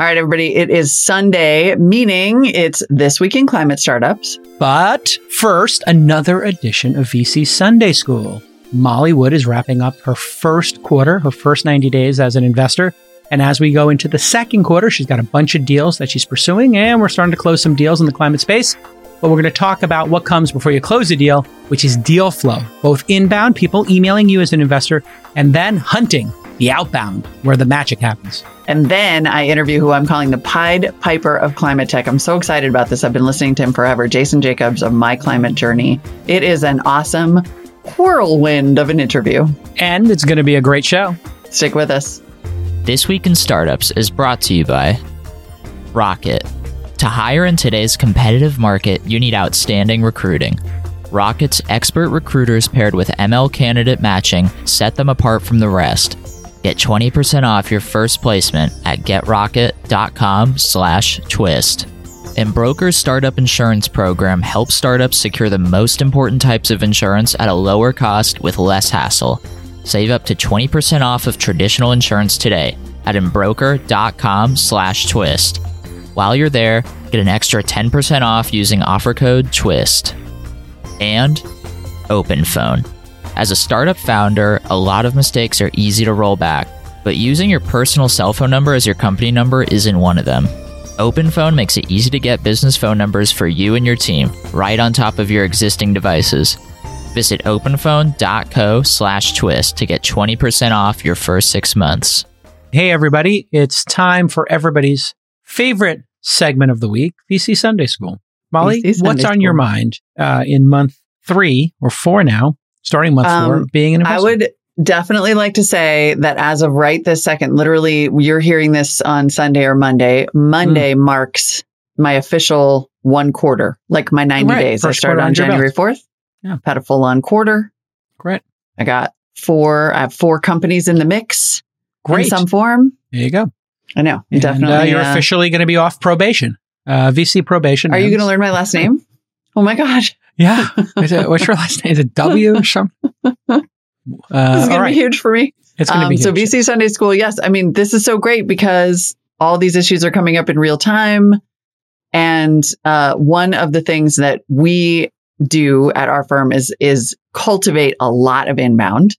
All right, everybody. It is Sunday, meaning it's This Week in Climate Startups. But first, another edition of VC Sunday School. Molly Wood is wrapping up her first quarter, her first 90 days as an investor. And as we go into the second quarter, she's got a bunch of deals that she's pursuing, and we're starting to close some deals in the climate space. But we're going to talk about what comes before you close a deal, which is deal flow, both inbound, people emailing you as an investor, and then hunting, the outbound, where the magic happens. And then I interview who I'm calling the Pied Piper of climate tech. I'm so excited about this. I've been listening to him forever. Jason Jacobs of My Climate Journey. It is an awesome whirlwind of an interview. And it's going to be a great show. Stick with us. This Week in Startups is brought to you by Rocket. To hire in today's competitive market, you need outstanding recruiting. Rocket's expert recruiters paired with ML candidate matching set them apart from the rest. Get 20% off your first placement at getrocket.com slash twist. Embroker's startup insurance program helps startups secure the most important types of insurance at a lower cost with less hassle. Save up to 20% off of traditional insurance today at embroker.com slash twist. While you're there, get an extra 10% off using offer code TWIST. And OpenPhone. As a startup founder, a lot of mistakes are easy to roll back, but using your personal cell phone number as your company number isn't one of them. OpenPhone makes it easy to get business phone numbers for you and your team right on top of your existing devices. Visit openphone.co slash twist to get 20% off your first six months. Hey, everybody. It's time for everybody's favorite segment of the week, VC Sunday School. Molly, Sunday what's on School. your mind uh, in month three or four now, starting month four, Um, being an investor? I would definitely like to say that as of right this second, literally, you're hearing this on Sunday or Monday. Monday Hmm. marks my official one quarter, like my 90 Right, days. I first started quarter on January 4th. Yeah. Had a full on quarter. Great. I got four, I have four companies in the mix Great. in some form. there you go. I know. And, definitely. uh, you're uh, officially going to be off probation. Uh, VC probation. are you going to learn my last name? Oh my God. Yeah. It, what's your last name? Is it W or something? Uh, this is going to be huge for me. It's going to Um, be so. VC Sunday School, yes. I mean, this is so great because all these issues are coming up in real time. And uh, one of the things that we do at our firm is is cultivate a lot of inbound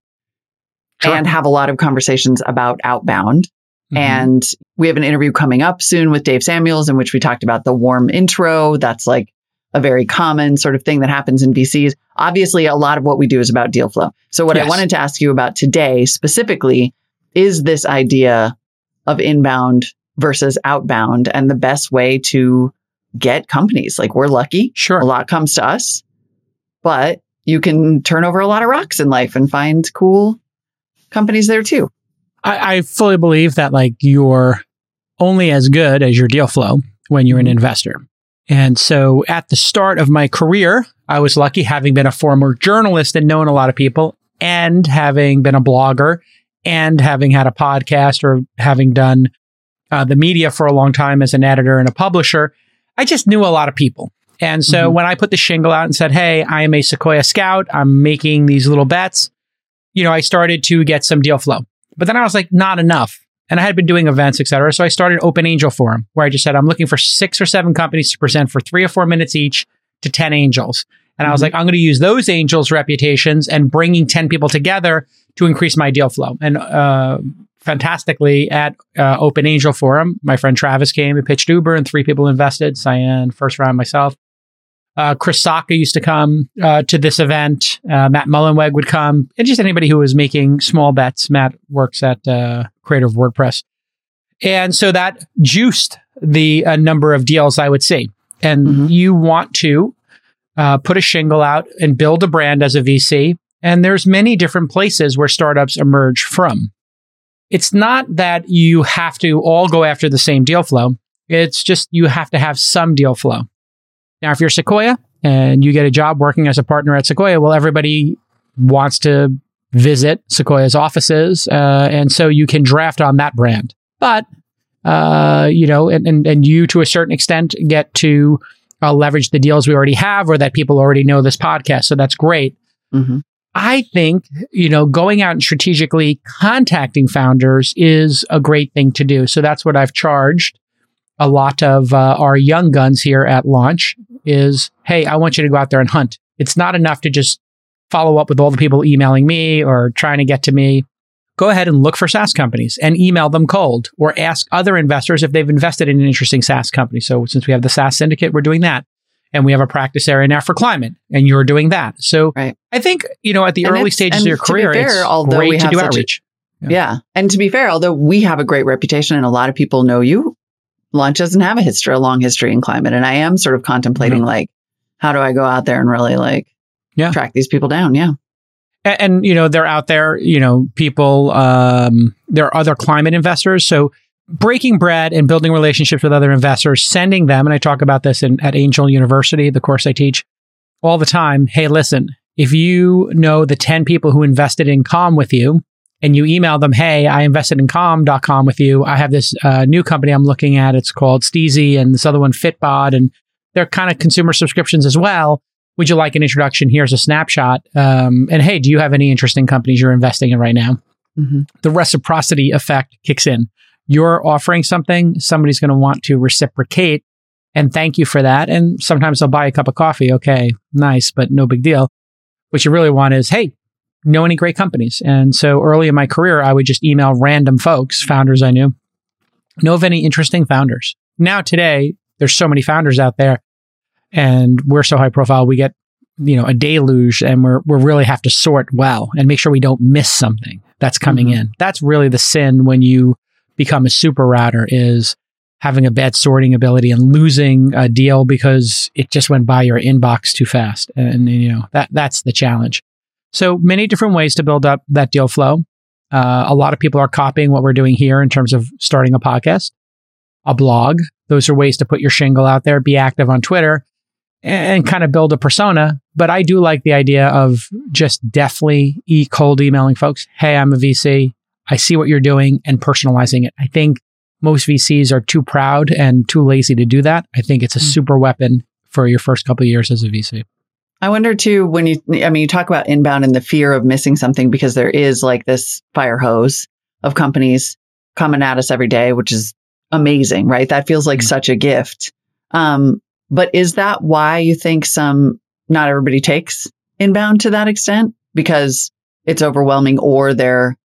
Sure. and have a lot of conversations about outbound. Mhm. And we have an interview coming up soon with Dave Samuels in which we talked about the warm intro. That's like a very common sort of thing that happens in VCs. Obviously, a lot of what we do is about deal flow. So what I wanted to ask you about today specifically is this idea of inbound versus outbound and the best way to get companies. Like we're lucky. Sure. A lot comes to us, but you can turn over a lot of rocks in life and find cool companies there too. I, I fully believe that like you're only as good as your deal flow when you're an Mm-hmm. investor. And so at the start of my career, I was lucky having been a former journalist and known a lot of people and having been a blogger and having had a podcast or having done uh, the media for a long time as an editor and a publisher. I just knew a lot of people. And so Mhm. when I put the shingle out and said, Hey, I am a Sequoia scout, I'm making these little bets, you know, I started to get some deal flow. But then I was like, not enough. And I had been doing events, et cetera. So I started Open Angel Forum, where I just said, I'm looking for six or seven companies to present for three or four minutes each to 10 angels. And I was Mhm. like, I'm going to use those angels' reputations and bringing 10 people together to increase my deal flow. And uh, fantastically, at uh, Open Angel Forum, my friend Travis came and pitched Uber, and three people invested Cyan, first round, myself. Uh, Chris Sacca used to come uh, to this event. Uh, Matt Mullenweg would come, and just anybody who was making small bets. Matt works at uh, Creative WordPress, and so that juiced the uh, number of deals I would see. And Mhm. you want to uh, put a shingle out and build a brand as a VC. And there's many different places where startups emerge from. It's not that you have to all go after the same deal flow. It's just you have to have some deal flow. Now, if you're Sequoia and you get a job working as a partner at Sequoia, well, everybody wants to visit Sequoia's offices. Uh, and so you can draft on that brand. But, uh, you know, and, and, and you to a certain extent get to uh, leverage the deals we already have or that people already know this podcast. So that's great. Mhm. I think, you know, going out and strategically contacting founders is a great thing to do. So that's what I've charged a lot of uh, our young guns here at launch is, hey, I want you to go out there and hunt. It's not enough to just follow up with all the people emailing me or trying to get to me. Go ahead and look for SaaS companies and email them cold or ask other investors if they've invested in an interesting SaaS company. So since we have the SaaS syndicate, we're doing that. And we have a practice area now for climate, and you're doing that. So Right. I think, you know, at the And early stages of your career, fair, it's although great we to have do such a- outreach. Yeah. Yeah. And to be fair, although we have a great reputation and a lot of people know you, Launch doesn't have a history, a long history in climate. And I am sort of contemplating like, how do I go out there and really like Yeah. track these people down? Yeah. and, and you know they're out there you know people um, there are other climate investors so breaking bread and building relationships with other investors sending them and i talk about this in, at angel university the course i teach all the time hey listen if you know the 10 people who invested in calm with you and you email them hey i invested in calm.com with you i have this uh, new company i'm looking at it's called steezy and this other one fitbod and they're kind of consumer subscriptions as well would you like an introduction? Here's a snapshot. Um, and hey, do you have any interesting companies you're investing in right now? Mhm. The reciprocity effect kicks in. You're offering something, somebody's going to want to reciprocate and thank you for that. And sometimes they'll buy a cup of coffee. Okay, nice, but no big deal. What you really want is, hey, know any great companies? And so early in my career, I would just email random folks, founders I knew, know of any interesting founders. Now, today, there's so many founders out there and we're so high profile, we get, you know, a deluge and we're, we really have to sort well and make sure we don't miss something that's coming Mhm. in. That's really the sin when you become a super router is having a bad sorting ability and losing a deal because it just went by your inbox too fast. And, you know, that, that's the challenge. So many different ways to build up that deal flow. Uh, a lot of people are copying what we're doing here in terms of starting a podcast, a blog. Those are ways to put your shingle out there, be active on Twitter and kind of build a persona. But I do like the idea of just definitely e cold emailing folks. Hey, I'm a VC. I see what you're doing and personalizing it. I think most VCs are too proud and too lazy to do that. I think it's a Mm. super weapon for your first couple of years as a VC. I wonder too, when you, I mean, you talk about inbound and the fear of missing something because there is like this fire hose of companies coming at us every day, which is amazing, right? That feels like Mhm. such a gift. Um, but is that why you think some, not everybody takes inbound to that extent because it's overwhelming or they're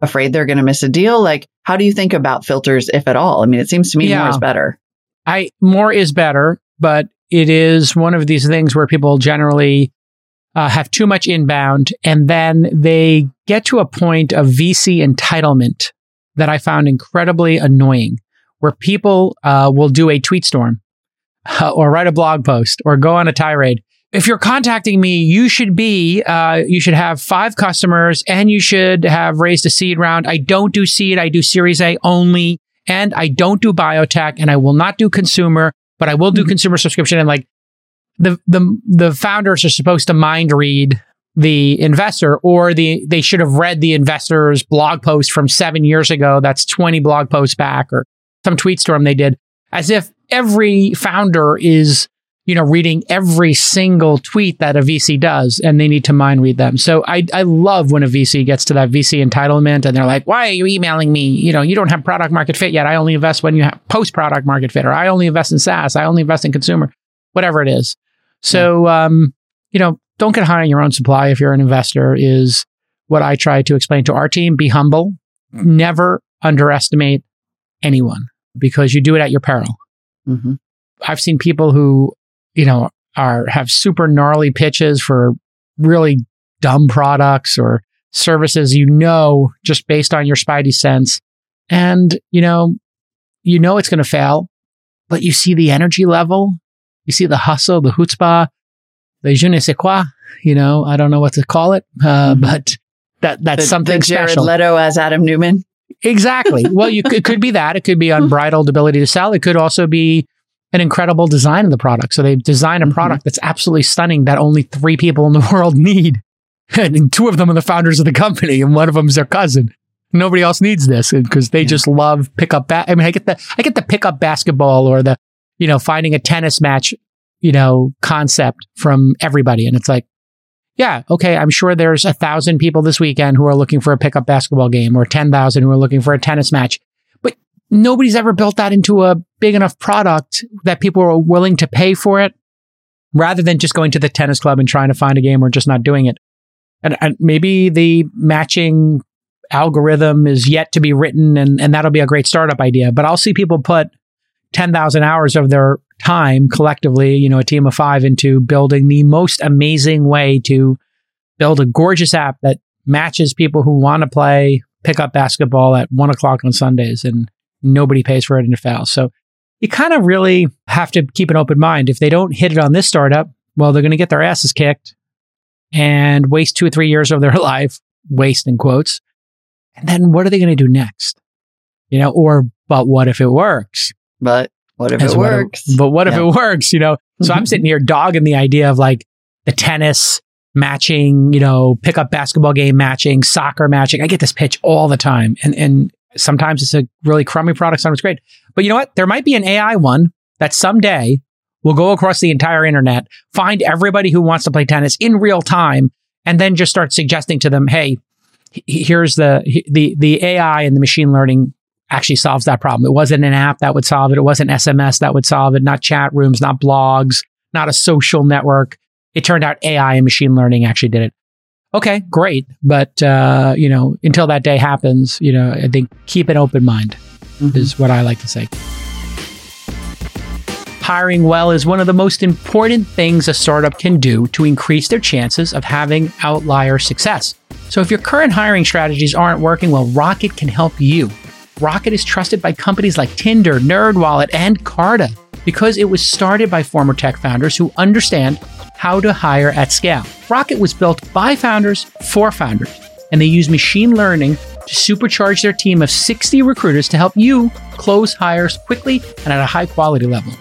afraid they're going to miss a deal? Like, how do you think about filters, if at all? I mean, it seems to me Yeah. more is better. I more is better, but it is one of these things where people generally uh, have too much inbound, and then they get to a point of VC entitlement that I found incredibly annoying, where people uh, will do a tweet storm uh, or write a blog post or go on a tirade. If you're contacting me, you should be, uh, you should have five customers and you should have raised a seed round. I don't do seed. I do series A only and I don't do biotech and I will not do consumer, but I will do Mhm. consumer subscription. And like the, the, the founders are supposed to mind read the investor or the, they should have read the investor's blog post from seven years ago. That's 20 blog posts back or some tweet storm they did as if every founder is, you know, reading every single tweet that a VC does and they need to mind read them. So I, I love when a VC gets to that VC entitlement and they're like, why are you emailing me? You know, you don't have product market fit yet. I only invest when you have post product market fit or I only invest in SaaS. I only invest in consumer, whatever it is. So, um, you know, don't get high on your own supply if you're an investor is what I try to explain to our team. Be humble. Never underestimate anyone because you do it at your peril. hmm I've seen people who, you know, are have super gnarly pitches for really dumb products or services you know just based on your spidey sense and you know you know it's going to fail but you see the energy level you see the hustle the chutzpah the je ne sais quoi you know i don't know what to call it uh, Mhm. but that that's The, something the Jared special Leto as Adam Neumann. Exactly. Well, you it could be that. It could be unbridled ability to sell. It could also be an incredible design of the product. So they design a Mhm. product that's absolutely stunning that only three people in the world need. And two of them are the founders of the company, and one of them is their cousin. Nobody else needs this because they Yeah. just love pickup. Ba- I mean, I get the I get the pickup basketball or the you know finding a tennis match you know concept from everybody, and it's like, yeah, okay, I'm sure there's a thousand people this weekend who are looking for a pickup basketball game or 10,000 who are looking for a tennis match. But nobody's ever built that into a big enough product that people are willing to pay for it rather than just going to the tennis club and trying to find a game or just not doing it. And, and maybe the matching algorithm is yet to be written and, and that'll be a great startup idea. But I'll see people put 10,000 hours of their time collectively, you know, a team of five into building the most amazing way to build a gorgeous app that matches people who want to play pickup basketball at one o'clock on Sundays and nobody pays for it in a foul. So you kind of really have to keep an open mind. If they don't hit it on this startup, well, they're going to get their asses kicked and waste two or three years of their life, waste in quotes. And then what are they going to do next? You know, or, but what if it works? But what if As it what if- works? but what if it works? You know, so I'm mm-hmm. sitting here dogging the idea of like the tennis matching, you know, pickup basketball game matching, soccer matching. I get this pitch all the time, and and sometimes it's a really crummy product, sometimes great. But you know what? There might be an AI one that someday will go across the entire internet, find everybody who wants to play tennis in real time, and then just start suggesting to them, hey. Here's the the the AI and the machine learning actually solves that problem. It wasn't an app that would solve it. It wasn't SMS that would solve it, not chat rooms, not blogs, not a social network. It turned out AI and machine learning actually did it. Okay, great. But, uh, you know, until that day happens, you know, I think keep an open mind Mhm. is what I like to say. Hiring well is one of the most important things a startup can do to increase their chances of having outlier success. So if your current hiring strategies aren't working, well, Rocket can help you. Rocket is trusted by companies like Tinder, NerdWallet, and Carta because it was started by former tech founders who understand how to hire at scale. Rocket was built by founders for founders, and they use machine learning to supercharge their team of 60 recruiters to help you close hires quickly and at a high quality level.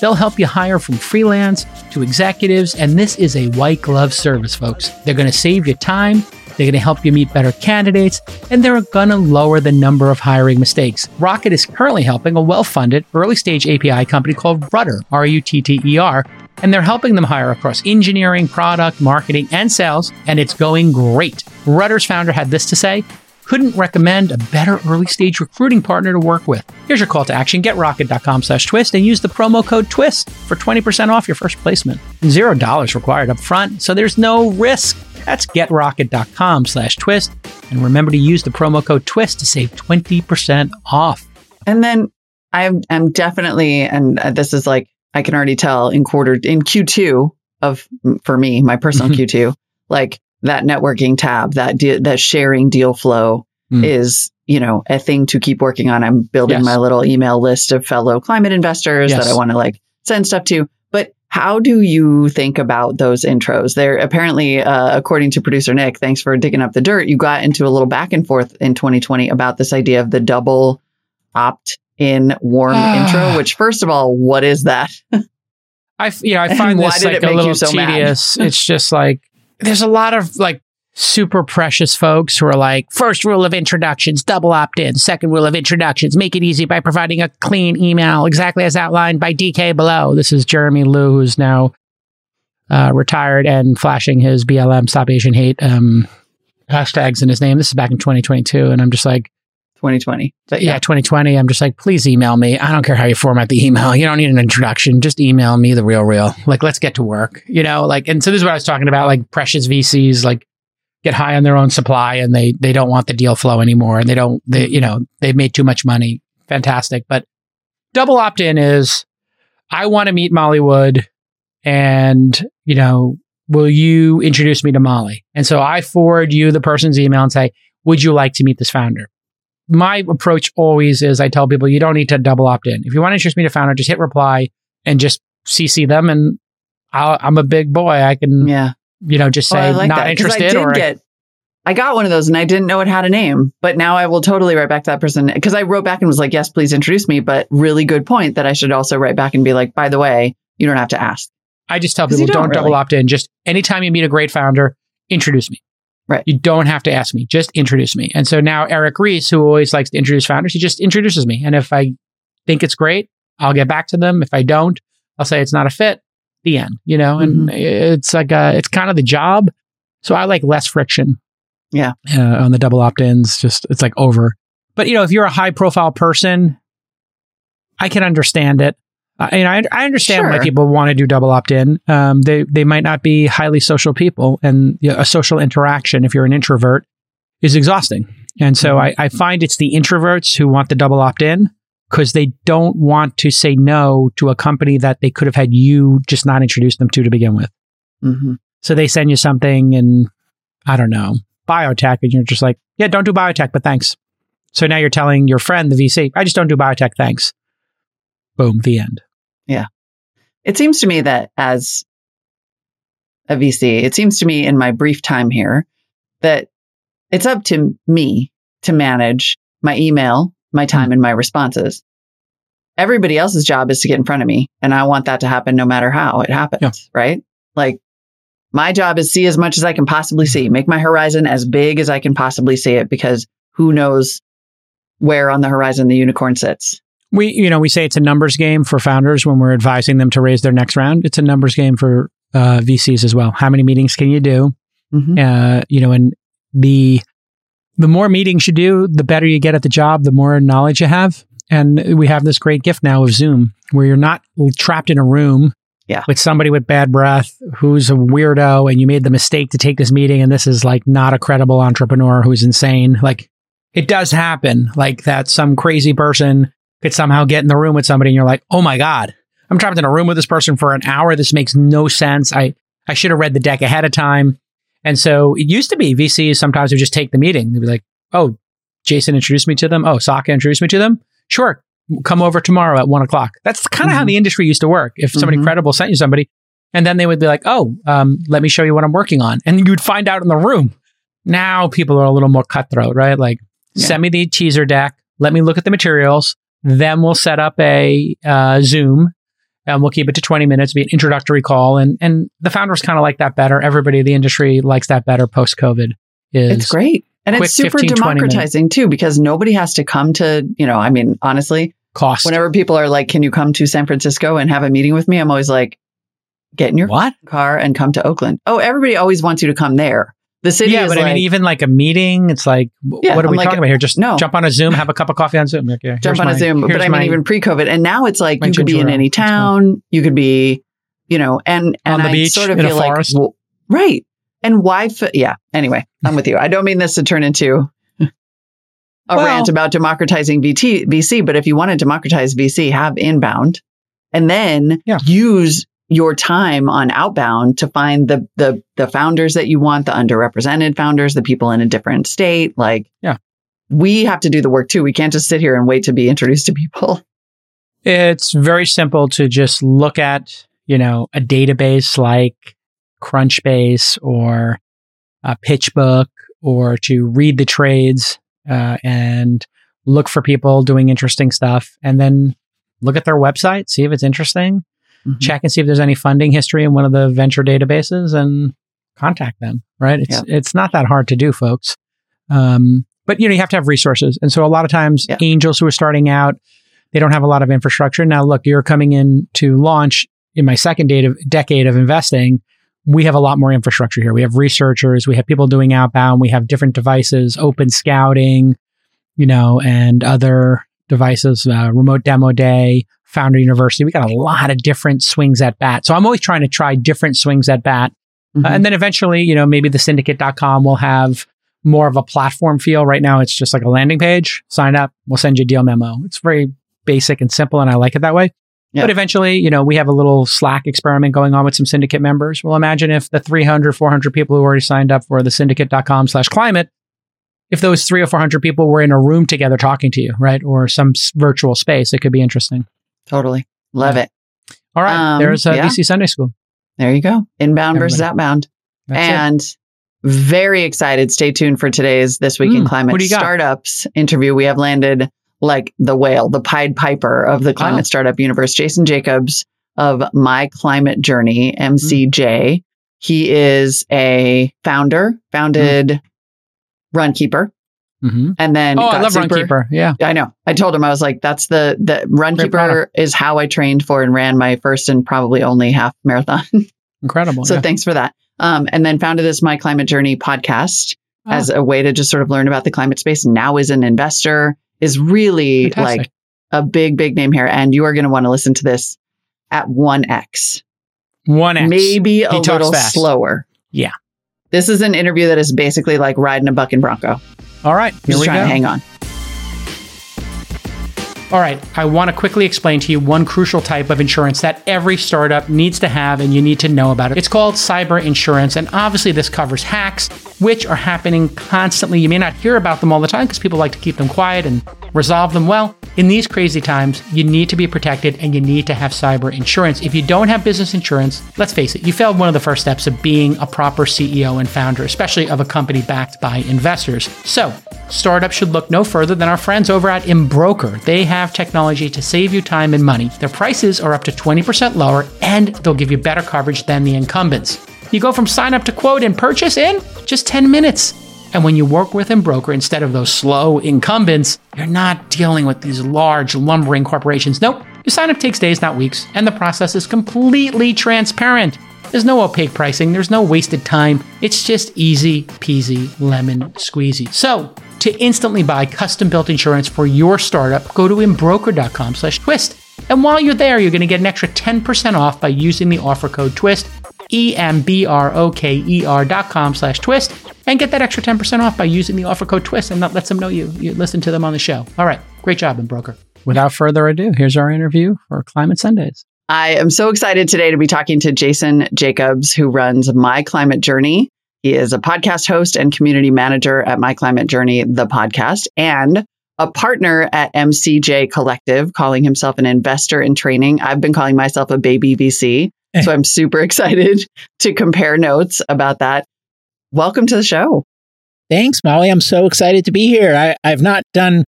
They'll help you hire from freelance to executives, and this is a white glove service, folks. They're going to save you time, they're going to help you meet better candidates, and they're going to lower the number of hiring mistakes. Rocket is currently helping a well funded early stage API company called Rutter, R U T T E R, and they're helping them hire across engineering, product, marketing, and sales, and it's going great. Rutter's founder had this to say couldn't recommend a better early stage recruiting partner to work with. Here's your call to action. Get rocket.com slash twist and use the promo code twist for 20% off your first placement. Zero dollars required up front, so there's no risk. That's getrocket.com slash twist. And remember to use the promo code twist to save 20% off. And then I'm I'm definitely, and uh, this is like I can already tell in quarter in Q2 of for me my personal Mhm. Q2, like that networking tab, that de- that sharing deal flow Mm. is you know a thing to keep working on. I'm building Yes. my little email list of fellow climate investors Yes. that I want to like send stuff to. But how do you think about those intros? They're apparently, uh, according to producer Nick, thanks for digging up the dirt. You got into a little back and forth in 2020 about this idea of the double opt in warm intro. Which, first of all, what is that? I, know, I find this like a little so tedious. it's just like there's a lot of like super precious folks who are like first rule of introductions, double opt in. Second rule of introductions, make it easy by providing a clean email exactly as outlined by DK below. This is Jeremy Liew, who's now uh, retired and flashing his BLM Stop Asian Hate um, hashtags in his name. This is back in 2022, and I'm just like. 2020. But yeah, 2020. I'm just like, please email me. I don't care how you format the email. You don't need an introduction. Just email me the real, real. Like, let's get to work. You know, like, and so this is what I was talking about. Like, precious VCs, like, get high on their own supply, and they they don't want the deal flow anymore, and they don't. They you know they've made too much money. Fantastic, but double opt in is, I want to meet Molly Wood, and you know, will you introduce me to Molly? And so I forward you the person's email and say, would you like to meet this founder? My approach always is I tell people you don't need to double opt in. If you want to introduce me to founder, just hit reply and just CC them. And I'll, I'm a big boy. I can, Yeah. you know, just oh, say Well, like not that, interested I did or get, I got one of those and I didn't know it had a name, but now I will totally write back to that person because I wrote back and was like, yes, please introduce me. But really good point that I should also write back and be like, by the way, you don't have to ask. I just tell people don't, don't double really. opt in. Just anytime you meet a great founder, introduce me. Right. You don't have to ask me. Just introduce me. And so now Eric Ries, who always likes to introduce founders, he just introduces me. And if I think it's great, I'll get back to them. If I don't, I'll say it's not a fit. The end. You know, and Mm-hmm. it's like a, it's kind of the job. So I like less friction. Yeah. Uh, on the double opt-ins, just it's like over. But you know, if you're a high profile person, I can understand it. Uh, and I, I understand why people want to do double opt in. Um, they they might not be highly social people, and you know, a social interaction, if you're an introvert, is exhausting. And so I, I find it's the introverts who want the double opt in because they don't want to say no to a company that they could have had you just not introduce them to to begin with. hmm So they send you something, and I don't know biotech, and you're just like, yeah, don't do biotech, but thanks. So now you're telling your friend, the VC, I just don't do biotech, thanks. Boom, the end. Yeah. It seems to me that as a VC, it seems to me in my brief time here that it's up to me to manage my email, my time, and my responses. Everybody else's job is to get in front of me, and I want that to happen no matter how it happens, Yeah. right? Like my job is see as much as I can possibly see, make my horizon as big as I can possibly see it, because who knows where on the horizon the unicorn sits. We, you know, we say it's a numbers game for founders when we're advising them to raise their next round. It's a numbers game for uh, VCs as well. How many meetings can you do? Mhm. uh, you know, and the the more meetings you do, the better you get at the job, the more knowledge you have. And we have this great gift now of Zoom, where you're not trapped in a room Yeah. with somebody with bad breath who's a weirdo, and you made the mistake to take this meeting, and this is like not a credible entrepreneur who's insane. Like it does happen, like that some crazy person could somehow get in the room with somebody, and you're like, oh my god, I'm trapped in a room with this person for an hour. This makes no sense. I I should have read the deck ahead of time. And so it used to be VCs sometimes would just take the meeting. They'd be like, oh, Jason introduced me to them. Oh, Sacca introduced me to them. Sure. Come over tomorrow at one o'clock. That's kind of how Mhm. the industry used to work. If somebody Mhm. credible sent you somebody, and then they would be like, oh, um, let me show you what I'm working on. And you would find out in the room. Now people are a little more cutthroat, right? Like, Yeah. send me the teaser deck. Let me look at the materials. Then we'll set up a uh, Zoom and we'll keep it to 20 minutes, be an introductory call. And and the founders kind of like that better. Everybody in the industry likes that better post COVID. It's great. And it's super 15, democratizing too, because nobody has to come to, you know, I mean, honestly, cost. whenever people are like, can you come to San Francisco and have a meeting with me? I'm always like, get in your what? car and come to Oakland. Oh, everybody always wants you to come there. The city Yeah, but like, I mean, even like a meeting, it's like, Yeah, what are I'm we like, talking about here? Just no. jump on a Zoom, have a cup of coffee on Zoom. Okay, jump on a Zoom. But I mean, my- even pre-COVID, and now it's like you could be in any town. You could be, you know, and and On the I beach, sort of feel like, well, right. And why? F- yeah. Anyway, I'm with you. I don't mean this to turn into a Well- rant about democratizing VT, VC, but if you want to democratize VC, have inbound, and then Yeah. use your time on outbound to find the the the founders that you want, the underrepresented founders, the people in a different state. Like, Yeah. we have to do the work too. We can't just sit here and wait to be introduced to people. It's very simple to just look at, you know, a database like Crunchbase or a PitchBook or to read the trades uh, and look for people doing interesting stuff and then look at their website, see if it's interesting, Mhm. check and see if there's any funding history in one of the venture databases and contact them, right? It's it's not that hard to do, folks. Um, but you know, you have to have resources. And so a lot of times Yeah. angels who are starting out, they don't have a lot of infrastructure. Now, look, you're coming in to launch in my second date of, decade of investing. We have a lot more infrastructure here. We have researchers, we have people doing outbound, we have different devices, open scouting, you know, and other devices, uh, remote demo day, founder university. We got a lot of different swings at bat. So I'm always trying to try different swings at bat. Mhm. Uh, and then eventually, you know, maybe the syndicate.com will have more of a platform feel. Right now, it's just like a landing page. Sign up, we'll send you a deal memo. It's very basic and simple, and I like it that way. Yeah. But eventually, you know, we have a little Slack experiment going on with some syndicate members. Well, imagine if the 300, 400 people who already signed up for the syndicate.com slash climate, if those three or 400 people were in a room together talking to you, right? Or some s- virtual space, it could be interesting. Totally. Love it. All right. Um, there's a yeah. VC Sunday School. There you go. Inbound versus outbound. That's it. and very excited. Stay tuned for today's This Week in Mm, Climate you got? Startups interview. We have landed like the whale, the Pied Piper of the climate Oh. startup universe, Jason Jacobs of My Climate Journey, MCJ. He is a founder, founded Runkeeper, hmm and then Oh, I got love super- Runkeeper. Yeah. I know. I told him I was like, "That's the the Runkeeper product. is how I trained for and ran my first and probably only half marathon." Incredible. So yeah. thanks for that. Um, and then founded this My Climate Journey podcast Oh. as a way to just sort of learn about the climate space. Now is an investor is really Fantastic. like a big, big name here, and you are going to want to listen to this at 1x. 1x. Maybe a He talks little fast. slower. Yeah. This is an interview that is basically like riding a bucking bronco. All right. Here Just we trying go. to hang on. All right, I want to quickly explain to you one crucial type of insurance that every startup needs to have and you need to know about it. It's called cyber insurance, and obviously, this covers hacks, which are happening constantly. You may not hear about them all the time because people like to keep them quiet and resolve them well. In these crazy times, you need to be protected and you need to have cyber insurance. If you don't have business insurance, let's face it, you failed one of the first steps of being a proper CEO and founder, especially of a company backed by investors. So, startups should look no further than our friends over at Embroker. They have technology to save you time and money. Their prices are up to 20% lower and they'll give you better coverage than the incumbents. You go from sign up to quote and purchase in just 10 minutes. And when you work with Embroker instead of those slow incumbents, you're not dealing with these large lumbering corporations. Nope. Your sign up takes days, not weeks, and the process is completely transparent. There's no opaque pricing, there's no wasted time. It's just easy peasy lemon squeezy. So, to instantly buy custom-built insurance for your startup, go to embroker.com slash twist. And while you're there, you're going to get an extra 10% off by using the offer code TWIST, E-M-B-R-O-K-E-R dot com slash twist, and get that extra 10% off by using the offer code TWIST, and that lets them know you, you listen to them on the show. All right. Great job, Embroker. Without further ado, here's our interview for Climate Sundays. I am so excited today to be talking to Jason Jacobs, who runs My Climate Journey. He is a podcast host and community manager at My Climate Journey, the podcast, and a partner at MCJ Collective, calling himself an investor in training. I've been calling myself a baby VC. Eh. So I'm super excited to compare notes about that. Welcome to the show. Thanks, Molly. I'm so excited to be here. I, I've not done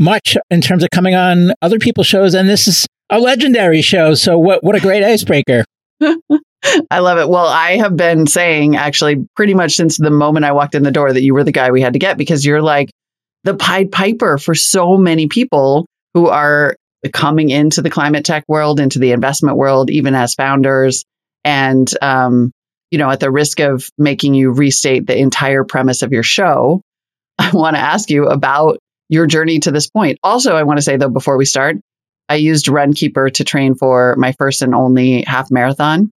much in terms of coming on other people's shows, and this is a legendary show. So what what a great icebreaker. I love it. Well, I have been saying actually pretty much since the moment I walked in the door that you were the guy we had to get because you're like the Pied Piper for so many people who are coming into the climate tech world, into the investment world, even as founders. And, um, you know, at the risk of making you restate the entire premise of your show, I want to ask you about your journey to this point. Also, I want to say though, before we start, I used Runkeeper to train for my first and only half marathon.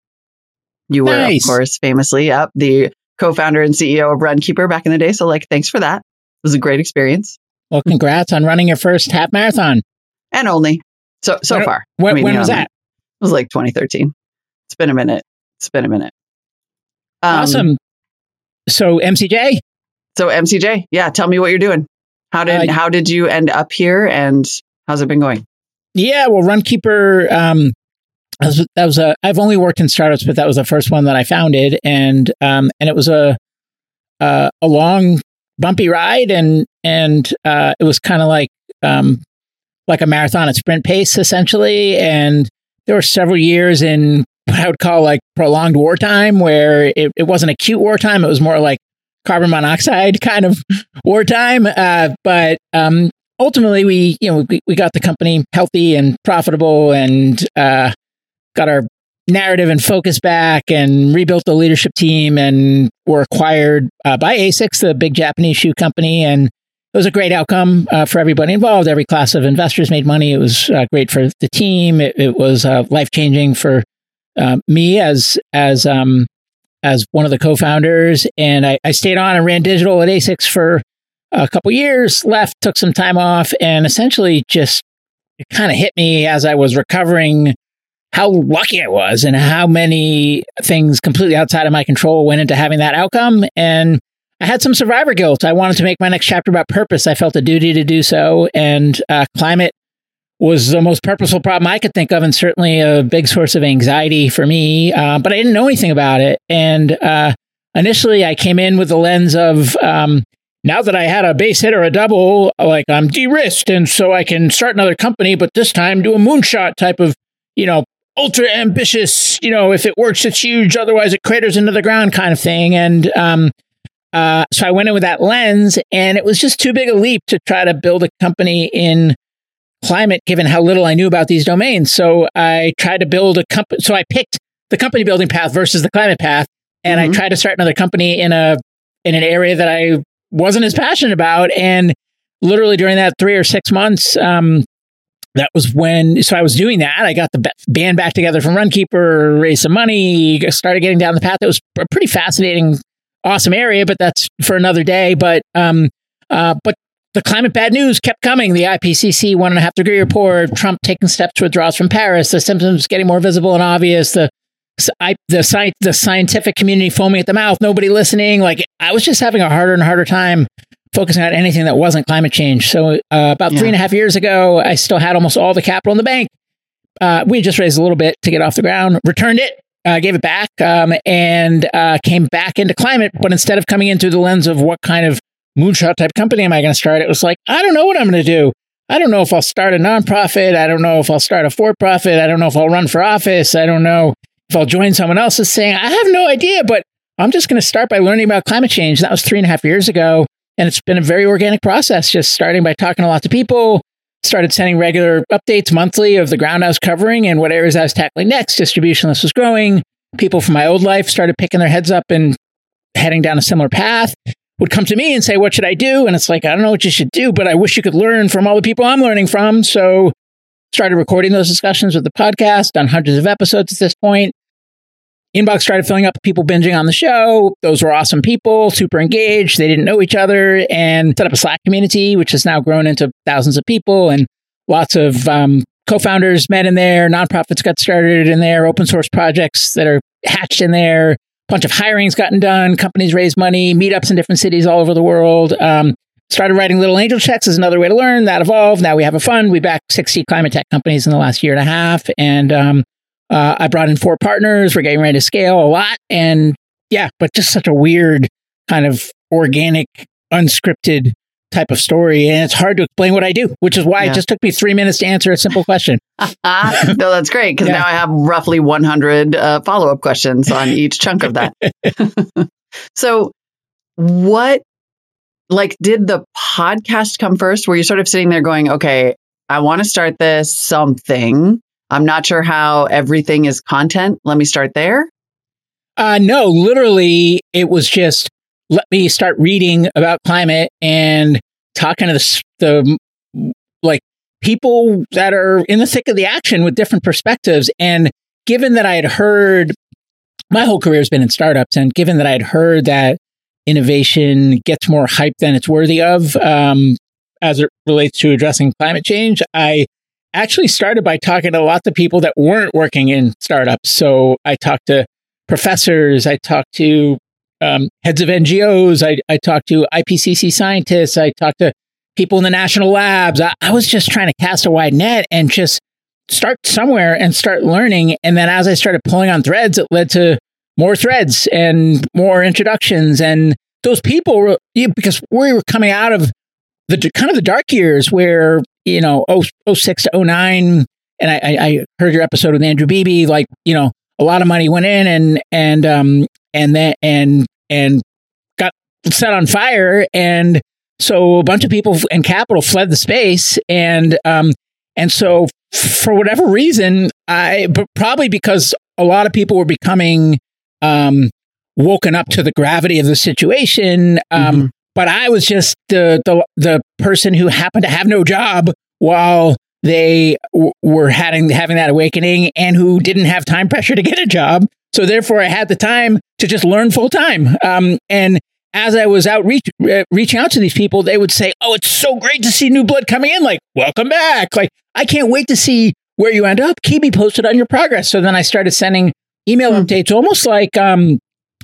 You were, Nice. of course, famously up the co-founder and CEO of Runkeeper back in the day. So, like, thanks for that. It was a great experience, Well, congrats on running your first half marathon. and only so so When- far. When, I mean, when was that? It was like 2013. It's been a minute. It's been a minute. Um, awesome. So MCJ, So, MCJ, yeah, tell me what you're doing. How did Uh, how did you end up here, and how's it been going? yeah. Well, Runkeeper. Um, that was, a. I've only worked in startups, but that was the first one that I founded, and um, and it was a uh, a long, bumpy ride, and and uh, it was kind of like um, like a marathon at sprint pace, essentially. And there were several years in what I would call like prolonged wartime, where it, it wasn't acute wartime; it was more like carbon monoxide kind of wartime. Uh, but um, ultimately, we you know we, we got the company healthy and profitable, and uh, got our narrative and focus back, and rebuilt the leadership team, and were acquired uh, by Asics, the big Japanese shoe company, and it was a great outcome uh, for everybody involved. Every class of investors made money. It was uh, great for the team. It, it was uh, life changing for uh, me as as um, as one of the co-founders. And I, I stayed on and ran digital at Asics for a couple years. Left, took some time off, and essentially just it kind of hit me as I was recovering how lucky I was and how many things completely outside of my control went into having that outcome. And I had some survivor guilt. I wanted to make my next chapter about purpose. I felt a duty to do so. And uh, climate was the most purposeful problem I could think of, and certainly a big source of anxiety for me. Uh, but I didn't know anything about it. And uh, initially, I came in with the lens of um, now that I had a base hit or a double, like I'm de risked. And so I can start another company, but this time do a moonshot type of, you know, ultra ambitious, you know, if it works, it's huge. Otherwise, it craters into the ground kind of thing. And um, uh, so I went in with that lens, and it was just too big a leap to try to build a company in climate, given how little I knew about these domains. So I tried to build a company. So I picked the company building path versus the climate path, and Mhm. I tried to start another company in a in an area that I wasn't as passionate about. And literally during that three or six months, um, that was when, so I was doing that. I got the band back together from Runkeeper, raised some money, started getting down the path. It was a pretty fascinating, awesome area, but that's for another day. But, um, uh, but the climate bad news kept coming. The IPCC one and a half degree report, Trump taking steps to withdraw from Paris, the symptoms getting more visible and obvious, the I, the sci- the scientific community foaming at the mouth, nobody listening. Like I was just having a harder and harder time focusing on anything that wasn't climate change. So uh, about yeah. three and a half years ago, I still had almost all the capital in the bank. Uh, we just raised a little bit to get off the ground, returned it, uh, gave it back, um, and uh, came back into climate. But instead of coming in through the lens of what kind of moonshot type company am I going to start, it was like I don't know what I'm going to do. I don't know if I'll start a nonprofit. I don't know if I'll start a for profit. I don't know if I'll run for office. I don't know if I'll join someone else's saying, I have no idea, but I'm just going to start by learning about climate change. That was three and a half years ago. And it's been a very organic process, just starting by talking to lots of people, started sending regular updates monthly of the ground I was covering and what areas I was tackling next. Distribution list was growing. People from my old life started picking their heads up and heading down a similar path, would come to me and say, What should I do? And it's like, I don't know what you should do, but I wish you could learn from all the people I'm learning from. So started recording those discussions with the podcast, done hundreds of episodes at this point inbox started filling up people binging on the show. Those were awesome people, super engaged. They didn't know each other and set up a Slack community, which has now grown into thousands of people and lots of um, co-founders met in there. Nonprofits got started in there. Open source projects that are hatched in there. A bunch of hirings gotten done. Companies raised money. Meetups in different cities all over the world. Um, started writing little angel checks as another way to learn. That evolved. Now we have a fund. We backed 60 climate tech companies in the last year and a half. And um, uh, I brought in four partners. We're getting ready to scale a lot. And yeah, but just such a weird kind of organic, unscripted type of story. And it's hard to explain what I do, which is why yeah. it just took me three minutes to answer a simple question. no, that's great. Because yeah. now I have roughly 100 uh, follow up questions on each chunk of that. so, what, like, did the podcast come first? Were you sort of sitting there going, okay, I want to start this something. I'm not sure how everything is content. Let me start there. Uh, no, literally, it was just let me start reading about climate and talking to the, the like people that are in the thick of the action with different perspectives. And given that I had heard my whole career has been in startups, and given that I had heard that innovation gets more hype than it's worthy of um, as it relates to addressing climate change, I actually started by talking to lots of people that weren't working in startups. So I talked to professors, I talked to um, heads of NGOs, I, I talked to IPCC scientists, I talked to people in the national labs. I, I was just trying to cast a wide net and just start somewhere and start learning. And then as I started pulling on threads, it led to more threads and more introductions. And those people were, because we were coming out of the kind of the dark years where you know, 06 to 09. And I, I heard your episode with Andrew Beebe, like, you know, a lot of money went in and, and, um, and then, and, and got set on fire. And so a bunch of people and capital fled the space. And, um, and so for whatever reason, I, but probably because a lot of people were becoming, um, woken up to the gravity of the situation. Um, mm-hmm but I was just the the the person who happened to have no job while they w- were having having that awakening and who didn't have time pressure to get a job. So therefore, I had the time to just learn full time. Um, and as I was out reach, uh, reaching out to these people, they would say, "Oh, it's so great to see new blood coming in! Like, welcome back! Like, I can't wait to see where you end up. Keep me posted on your progress." So then I started sending email mm-hmm. updates, almost like um,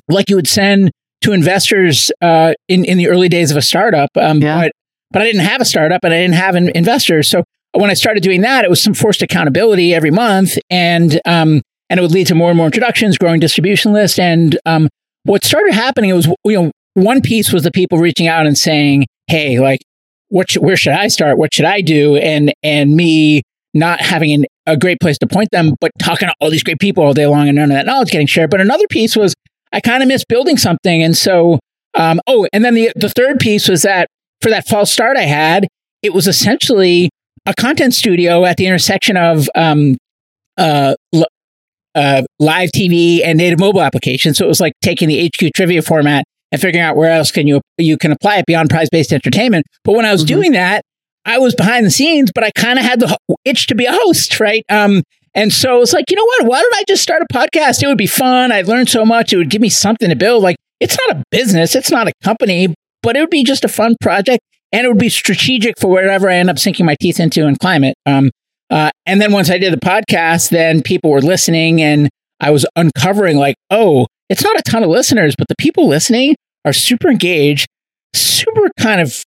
like you would send to investors uh, in in the early days of a startup. Um, yeah. But but I didn't have a startup and I didn't have an investors. So when I started doing that, it was some forced accountability every month, and um, and it would lead to more and more introductions, growing distribution list, and um, what started happening it was you know one piece was the people reaching out and saying, hey, like what sh- where should I start? What should I do? And and me not having an, a great place to point them, but talking to all these great people all day long and none of that knowledge getting shared. But another piece was I kind of miss building something. And so, um, oh, and then the, the third piece was that for that false start I had, it was essentially a content studio at the intersection of um, uh, uh, live TV and native mobile applications. So it was like taking the HQ trivia format and figuring out where else can you you can apply it beyond prize based entertainment. But when I was mm-hmm. doing that, I was behind the scenes, but I kind of had the itch to be a host, right? Um, and so it's like, you know what? Why don't I just start a podcast? It would be fun. I'd learn so much. It would give me something to build. Like, it's not a business, it's not a company, but it would be just a fun project and it would be strategic for whatever I end up sinking my teeth into in climate. Um, uh, and then once I did the podcast, then people were listening and I was uncovering, like, oh, it's not a ton of listeners, but the people listening are super engaged, super kind of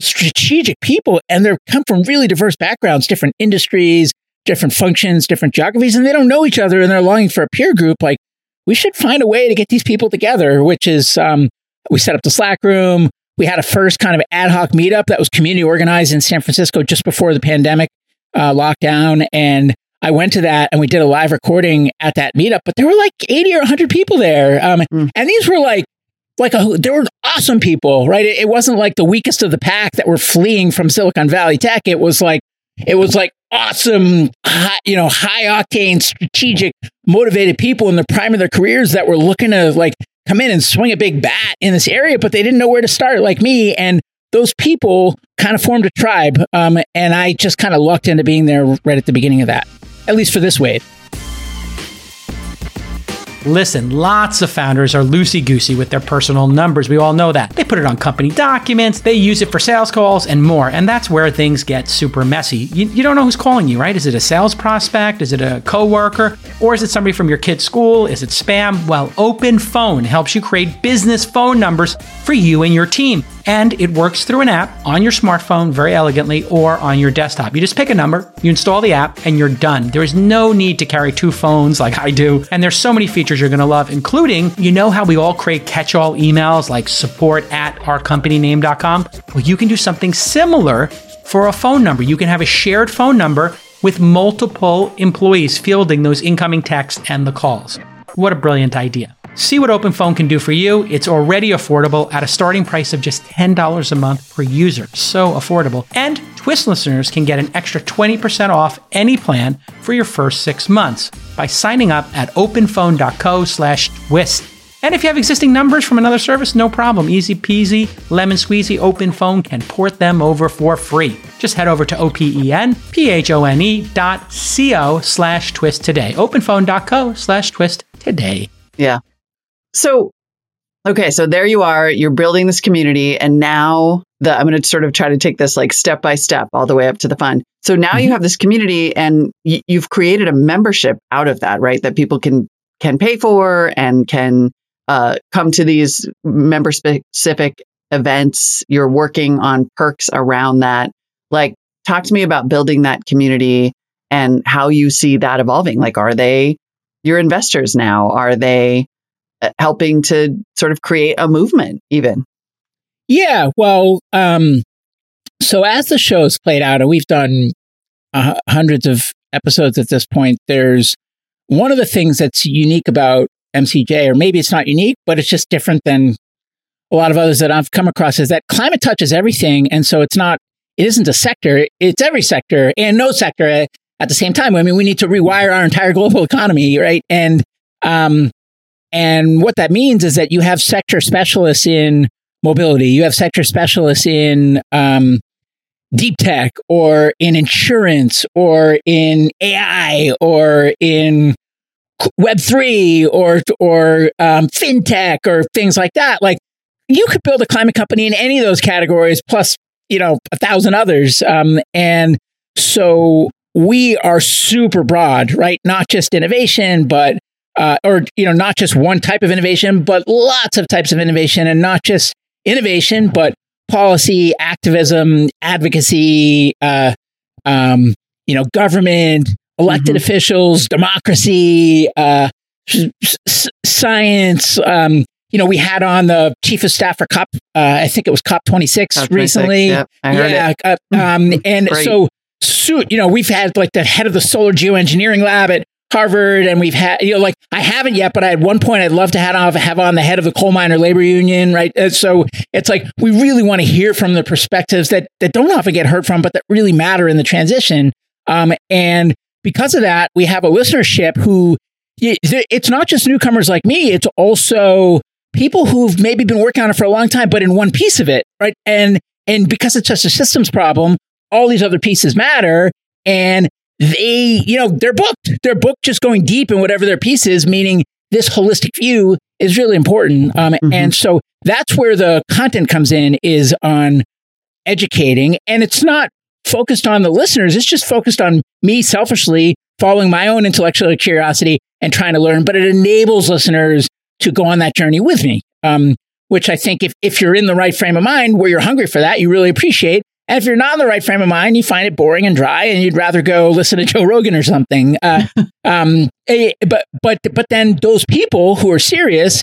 strategic people, and they come from really diverse backgrounds, different industries, different functions, different geographies, and they don't know each other and they're longing for a peer group. Like, we should find a way to get these people together, which is um, we set up the Slack room. We had a first kind of ad hoc meetup that was community organized in San Francisco just before the pandemic uh, lockdown. And I went to that and we did a live recording at that meetup, but there were like 80 or 100 people there. Um, mm. And these were like, like a, there were awesome people, right? It, it wasn't like the weakest of the pack that were fleeing from Silicon Valley Tech. It was like, it was like awesome, high, you know, high octane, strategic, motivated people in the prime of their careers that were looking to like come in and swing a big bat in this area, but they didn't know where to start, like me. And those people kind of formed a tribe. Um, and I just kind of lucked into being there right at the beginning of that, at least for this wave. Listen, lots of founders are loosey goosey with their personal numbers. We all know that. They put it on company documents, they use it for sales calls, and more. And that's where things get super messy. You, you don't know who's calling you, right? Is it a sales prospect? Is it a coworker? Or is it somebody from your kid's school? Is it spam? Well, Open Phone helps you create business phone numbers for you and your team. And it works through an app on your smartphone very elegantly or on your desktop. You just pick a number, you install the app, and you're done. There is no need to carry two phones like I do. And there's so many features you're going to love, including, you know how we all create catch all emails like support at ourcompanyname.com? Well, you can do something similar for a phone number. You can have a shared phone number with multiple employees fielding those incoming texts and the calls. What a brilliant idea. See what OpenPhone can do for you. It's already affordable at a starting price of just $10 a month per user. So affordable. And Twist listeners can get an extra 20% off any plan for your first six months by signing up at openphone.co slash twist. And if you have existing numbers from another service, no problem. Easy peasy, lemon squeezy, OpenPhone can port them over for free. Just head over to O-P-E-N-P-H-O-N-E dot C-O slash twist today. Openphone.co slash twist today. Yeah. So, okay, so there you are. You're building this community, and now the I'm going to sort of try to take this like step by step all the way up to the fund. So now mm-hmm. you have this community, and y- you've created a membership out of that, right? That people can can pay for and can uh, come to these member specific events. You're working on perks around that. Like, talk to me about building that community and how you see that evolving. Like, are they your investors now? Are they helping to sort of create a movement even. Yeah, well, um, so as the show's played out, and we've done uh, hundreds of episodes at this point, there's one of the things that's unique about MCJ, or maybe it's not unique, but it's just different than a lot of others that I've come across, is that climate touches everything. And so it's not, it isn't a sector, it's every sector and no sector at, at the same time. I mean, we need to rewire our entire global economy, right? And um, and what that means is that you have sector specialists in mobility, you have sector specialists in um, deep tech or in insurance or in AI or in Web3 or, or um, fintech or things like that. Like you could build a climate company in any of those categories, plus, you know, a thousand others. Um, and so we are super broad, right? Not just innovation, but uh, or you know not just one type of innovation but lots of types of innovation and not just innovation but policy activism advocacy uh, um, you know government elected mm-hmm. officials democracy uh, s- science um, you know we had on the chief of staff for cop uh, i think it was cop 26 cop recently. yep, yeah uh, um, and so so you know we've had like the head of the solar geoengineering lab at Harvard, and we've had, you know, like I haven't yet, but at one point I'd love to have, have on the head of the coal miner labor union, right? And so it's like we really want to hear from the perspectives that that don't often get heard from, but that really matter in the transition. Um, and because of that, we have a listenership who it's not just newcomers like me; it's also people who've maybe been working on it for a long time, but in one piece of it, right? And and because it's just a systems problem, all these other pieces matter. And they, you know, they're booked. They're booked just going deep in whatever their piece is, meaning this holistic view is really important. Um, mm-hmm. And so that's where the content comes in is on educating. And it's not focused on the listeners. It's just focused on me selfishly following my own intellectual curiosity and trying to learn, but it enables listeners to go on that journey with me. Um, which I think if, if you're in the right frame of mind where you're hungry for that, you really appreciate. And if you're not in the right frame of mind, you find it boring and dry, and you'd rather go listen to Joe Rogan or something. Uh, um, but but but then those people who are serious,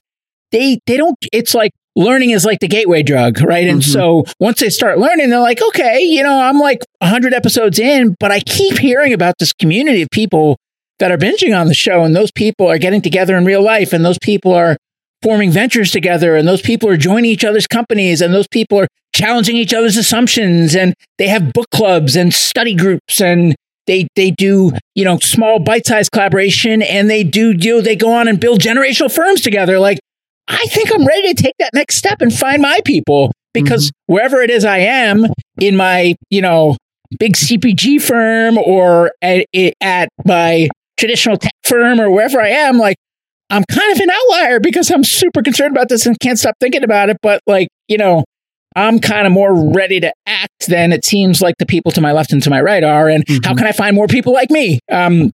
they they don't. It's like learning is like the gateway drug, right? And mm-hmm. so once they start learning, they're like, okay, you know, I'm like 100 episodes in, but I keep hearing about this community of people that are binging on the show, and those people are getting together in real life, and those people are forming ventures together and those people are joining each other's companies and those people are challenging each other's assumptions and they have book clubs and study groups and they they do you know small bite-sized collaboration and they do you know, they go on and build generational firms together like i think i'm ready to take that next step and find my people because mm-hmm. wherever it is i am in my you know big cpg firm or at, at my traditional tech firm or wherever i am like I'm kind of an outlier because I'm super concerned about this and can't stop thinking about it. But like, you know, I'm kind of more ready to act than it seems like the people to my left and to my right are. And mm-hmm. how can I find more people like me? Um,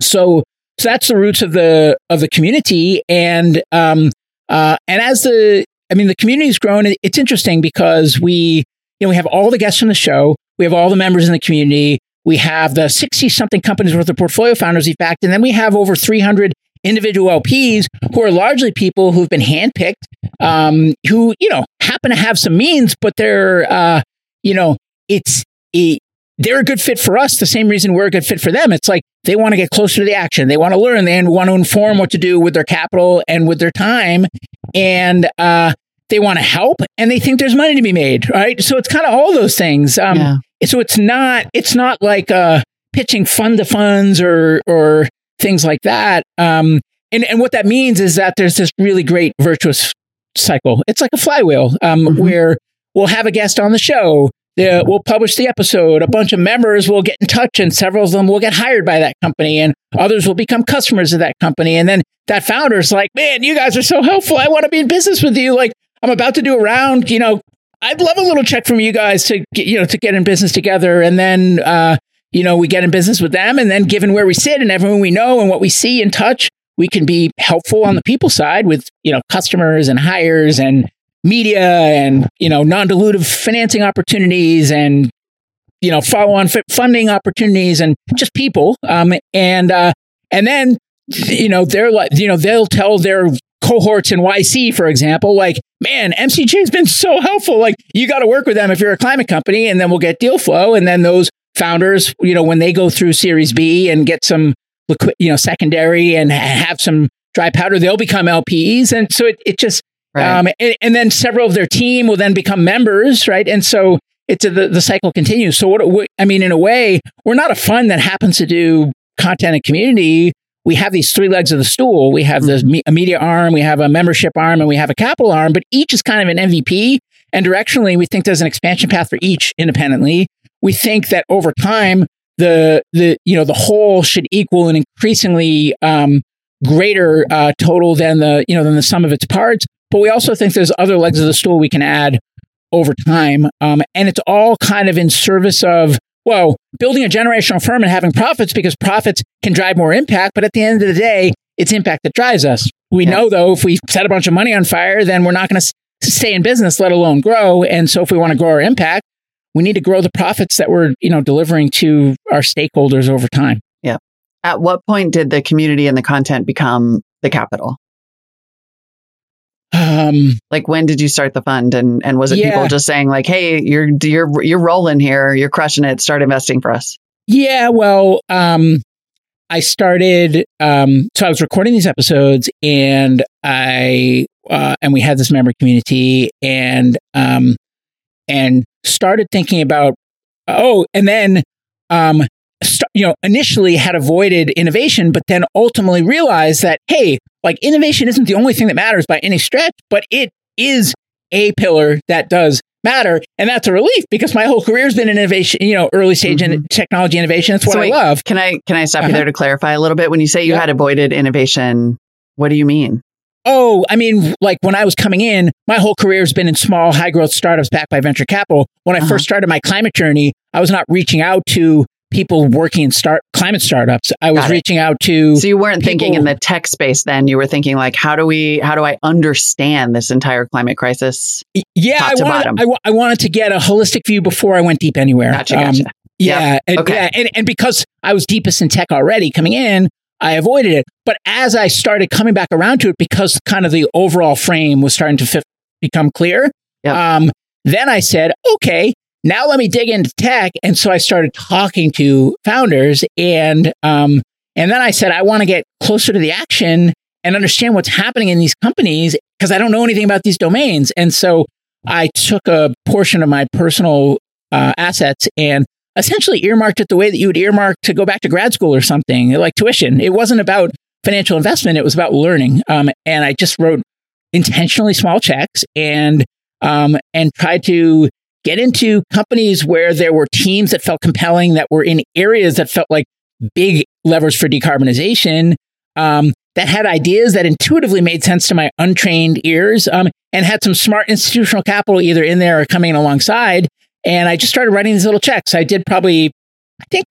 so, so that's the roots of the of the community. And um, uh, and as the I mean, the community's grown. It's interesting because we you know we have all the guests on the show. We have all the members in the community. We have the 60 something companies worth of portfolio founders we've backed. And then we have over 300 individual LPs who are largely people who've been handpicked, um, who, you know, happen to have some means, but they're, uh, you know, it's, it, they're a good fit for us. The same reason we're a good fit for them. It's like they want to get closer to the action. They want to learn. They want to inform what to do with their capital and with their time. And, uh, they want to help and they think there's money to be made. Right. So it's kind of all those things. Um, yeah. so it's not, it's not like, uh, pitching fund to funds or, or things like that. Um, and, and what that means is that there's this really great virtuous cycle. It's like a flywheel um, mm-hmm. where we'll have a guest on the show. The, we'll publish the episode. A bunch of members will get in touch, and several of them will get hired by that company, and others will become customers of that company. And then that founder's like, "Man, you guys are so helpful. I want to be in business with you. Like, I'm about to do a round. You know, I'd love a little check from you guys to get, you know to get in business together." And then uh, you know, we get in business with them. And then given where we sit and everyone we know and what we see and touch, we can be helpful on the people side with, you know, customers and hires and media and, you know, non-dilutive financing opportunities and, you know, follow-on f- funding opportunities and just people. Um, and, uh, and then, you know, they're like, you know, they'll tell their cohorts in YC, for example, like, man, MCJ has been so helpful. Like, you got to work with them if you're a climate company, and then we'll get deal flow. And then those founders, you know, when they go through Series B and get some liquid, you know, secondary and have some dry powder, they'll become LPs. And so it, it just, right. um, and, and, then several of their team will then become members, right? And so it's a, the, the cycle continues. So what, what, I mean, in a way, we're not a fund that happens to do content and community. We have these three legs of the stool. We have the mm-hmm. a media arm, we have a membership arm, and we have a capital arm, but each is kind of an MVP. And directionally, we think there's an expansion path for each independently we think that over time, the the you know the whole should equal an increasingly um, greater uh, total than the you know than the sum of its parts. But we also think there's other legs of the stool we can add over time, um, and it's all kind of in service of well building a generational firm and having profits because profits can drive more impact. But at the end of the day, it's impact that drives us. We yeah. know though if we set a bunch of money on fire, then we're not going to stay in business, let alone grow. And so if we want to grow our impact, we need to grow the profits that we're, you know, delivering to our stakeholders over time. Yeah. At what point did the community and the content become the capital? Um, like when did you start the fund and and was it yeah. people just saying like, "Hey, you're you're you're rolling here, you're crushing it, start investing for us." Yeah, well, um I started um so I was recording these episodes and I uh, and we had this member community and um and started thinking about, oh, and then, um, st- you know, initially had avoided innovation, but then ultimately realized that, hey, like innovation isn't the only thing that matters by any stretch, but it is a pillar that does matter. And that's a relief because my whole career has been in innovation, you know, early stage mm-hmm. in technology innovation. That's what so I love. Can I can I stop uh-huh. you there to clarify a little bit? When you say you yeah. had avoided innovation, what do you mean? Oh, I mean, like when I was coming in, my whole career has been in small, high growth startups backed by venture capital. When I uh-huh. first started my climate journey, I was not reaching out to people working in start climate startups. I was reaching out to. So you weren't people, thinking in the tech space then. You were thinking like, how do we, how do I understand this entire climate crisis? Yeah, I wanted, I, I, wanted to get a holistic view before I went deep anywhere. Gotcha, gotcha. Um, yeah, yep. and, okay. yeah, and, and because I was deepest in tech already coming in, I avoided it. But as I started coming back around to it, because kind of the overall frame was starting to fit, become clear, yep. um, then I said, okay, now let me dig into tech. And so I started talking to founders and, um, and then I said, I want to get closer to the action and understand what's happening in these companies because I don't know anything about these domains. And so I took a portion of my personal uh, assets and essentially earmarked it the way that you would earmark to go back to grad school or something, like tuition. It wasn't about financial investment, it was about learning. Um, and I just wrote intentionally small checks and um, and tried to get into companies where there were teams that felt compelling, that were in areas that felt like big levers for decarbonization, um, that had ideas that intuitively made sense to my untrained ears, um, and had some smart institutional capital either in there or coming alongside. And I just started writing these little checks. I did probably, I think,